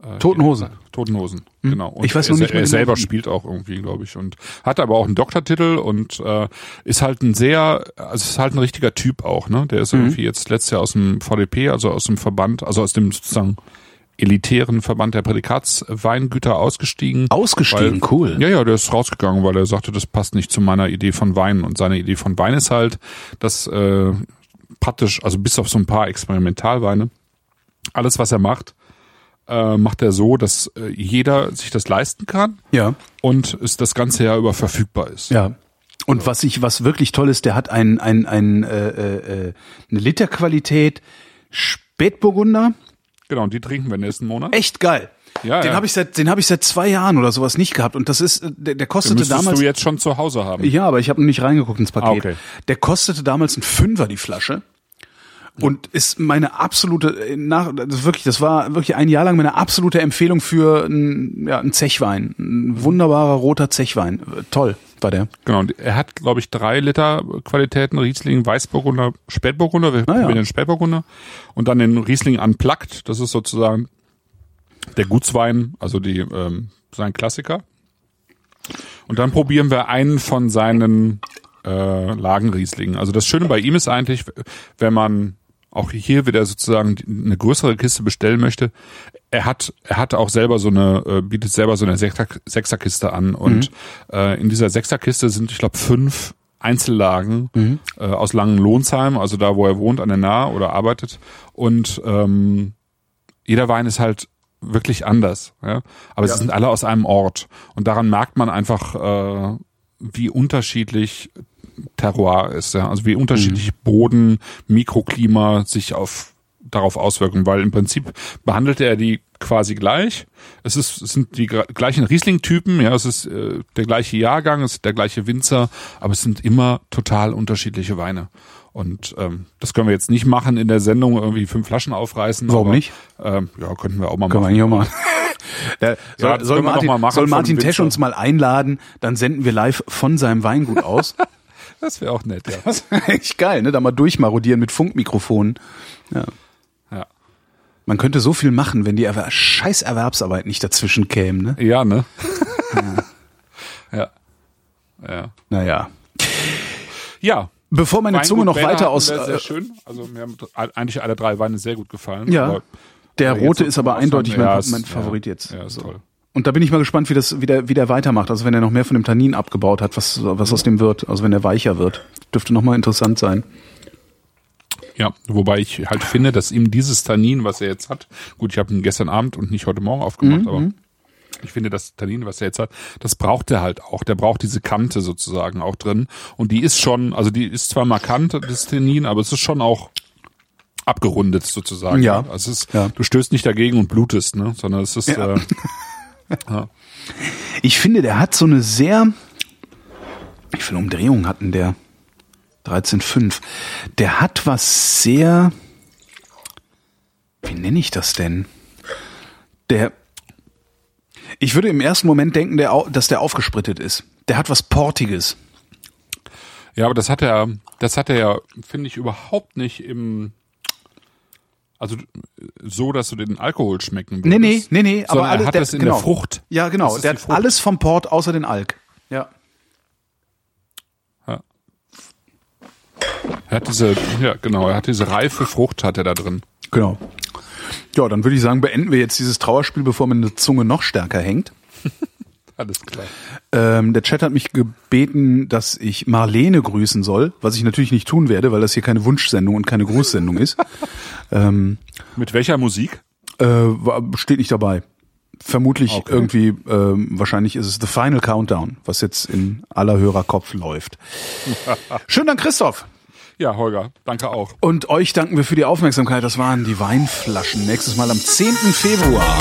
äh, Toten Hosen. Toten Hosen, genau. Und Ich weiß er, noch nicht er mehr den selber spielt auch irgendwie, glaube ich, und hat aber auch einen Doktortitel und äh, ist halt ein sehr, also ist halt ein richtiger Typ auch, ne? Der Mhm. ist irgendwie jetzt letztes Jahr aus dem VDP, also aus dem Verband, also aus dem sozusagen elitären Verband der Prädikatsweingüter ausgestiegen. Ausgestiegen, Weil- cool. Ja, ja, der ist rausgegangen, weil er sagte, das passt nicht zu meiner Idee von Wein. Und seine Idee von Wein ist halt, dass äh, praktisch, also bis auf so ein paar Experimentalweine, alles, was er macht, äh, macht er so, dass äh, jeder sich das leisten kann Ja, und es das ganze Jahr über verfügbar ist. ja. Und was ich, was wirklich toll ist, der hat ein, ein, ein, äh, äh, äh, eine Literqualität Spätburgunder. Genau, und die trinken wir nächsten Monat. Echt geil. Ja, den ja. habe ich seit, den habe ich seit zwei Jahren oder sowas nicht gehabt. Und das ist, äh, der, der Den kostete müsstest damals. du jetzt schon zu Hause haben. Ja, aber ich habe nicht reingeguckt ins Paket. Ah, okay. Der kostete damals ein Fünfer die Flasche. Und ist meine absolute, äh, nach, das wirklich, das war wirklich ein Jahr lang meine absolute Empfehlung für ein, ja, ein Zechwein. Ein wunderbarer roter Zechwein. Toll war der. Genau, und er hat, glaube ich, drei Liter Qualitäten, Riesling, Weißburgunder, Spätburgunder, wir Ah, ja. probieren den Spätburgunder und dann den Riesling Unplugged, das ist sozusagen der Gutswein, also die ähm, sein Klassiker. Und dann probieren wir einen von seinen äh, Lagenrieslingen. Also das Schöne bei ihm ist eigentlich, wenn man auch hier wieder sozusagen eine größere Kiste bestellen möchte, er hat er hat auch selber so eine äh, bietet selber so eine Sechser, Sechserkiste an und äh, in dieser Sechserkiste sind ich glaube fünf Einzellagen äh, aus Langenlohnsheim, also da wo er wohnt an der Nahe oder arbeitet. Und ähm, jeder Wein ist halt wirklich anders, ja. Aber sie sind alle aus einem Ort. Und daran merkt man einfach, äh, wie unterschiedlich Terroir ist, ja. Also wie unterschiedlich Boden, Mikroklima sich auf darauf auswirken, weil im Prinzip behandelt er die quasi gleich. Es ist es sind die gleichen Riesling-Typen, ja, es ist äh, der gleiche Jahrgang, es ist der gleiche Winzer, aber es sind immer total unterschiedliche Weine. Und ähm, das können wir jetzt nicht machen in der Sendung, irgendwie fünf Flaschen aufreißen. Warum aber, nicht? Ähm, ja, könnten wir auch mal Können wir machen. eigentlich auch mal. Der, soll, Ja, soll können wir Martin, mal machen soll Martin Tesch uns mal einladen, dann senden wir live von seinem Weingut aus. Das wäre auch nett, ja. Das wäre echt geil, ne? Da mal durchmarodieren mit Funkmikrofonen. Ja. Ja, Man könnte so viel machen, wenn die Erwer scheiß Erwerbsarbeit nicht dazwischen käme, ne? ja ne? ja. Ja. Naja. Ja. Bevor meine Weingut Zunge noch weiter aus. Sehr Äh, schön. Also mir haben eigentlich alle drei Weine sehr gut gefallen. ja, der rote ist aber eindeutig mein, ja, mein Favorit jetzt. Ja, ist So. toll. Und da bin ich mal gespannt, wie das wie der, wie der weitermacht. Also wenn er noch mehr von dem Tannin abgebaut hat, was, was aus dem wird. Also wenn er weicher wird. Dürfte nochmal interessant sein. Ja, wobei ich halt finde, dass ihm dieses Tannin, was er jetzt hat, gut, ich habe ihn gestern Abend und nicht heute Morgen Mhm, aufgemacht, aber ich finde, das Tannin, was er jetzt hat, das braucht er halt auch. Der braucht diese Kante sozusagen auch drin. Und die ist schon, also die ist zwar markant, das Tannin, aber es ist schon auch abgerundet sozusagen. Ja. Also es ist, Ja. du stößt nicht dagegen und blutest, ne, sondern es ist, Ja. äh, ja. Ich finde, der hat so eine sehr, wie viele Umdrehungen hatten der? 13,5. Der hat was sehr, wie nenne ich das denn? Der, ich würde im ersten Moment denken, der, dass der aufgesprittet ist. Der hat was Portiges. Ja, aber das hat er, das hat er ja, finde ich, überhaupt nicht im, also so, dass du den Alkohol schmecken Nee, nee, würdest, nee, nee, aber sondern alle, er hat der, das in genau. der Frucht. Ja, genau. Der hat alles vom Port außer den Alk. Ja. Ja. Er hat diese, ja, genau, er hat diese reife Frucht hat er da drin. Genau. Ja, dann würde ich sagen, beenden wir jetzt dieses Trauerspiel, bevor meine Zunge noch stärker hängt. Alles klar. Ähm, der Chat hat mich gebeten, dass ich Marlene grüßen soll, was ich natürlich nicht tun werde, weil das hier keine Wunschsendung und keine Grußsendung ist. ähm, Mit welcher Musik? äh, steht nicht dabei. Vermutlich Okay. irgendwie, ähm, wahrscheinlich ist es The Final Countdown, was jetzt in aller Hörerkopf läuft. Schönen Dank, Christoph. Ja, Holger, danke auch. Und euch danken wir für die Aufmerksamkeit. Das waren die Weinflaschen. Nächstes Mal am 10. Februar.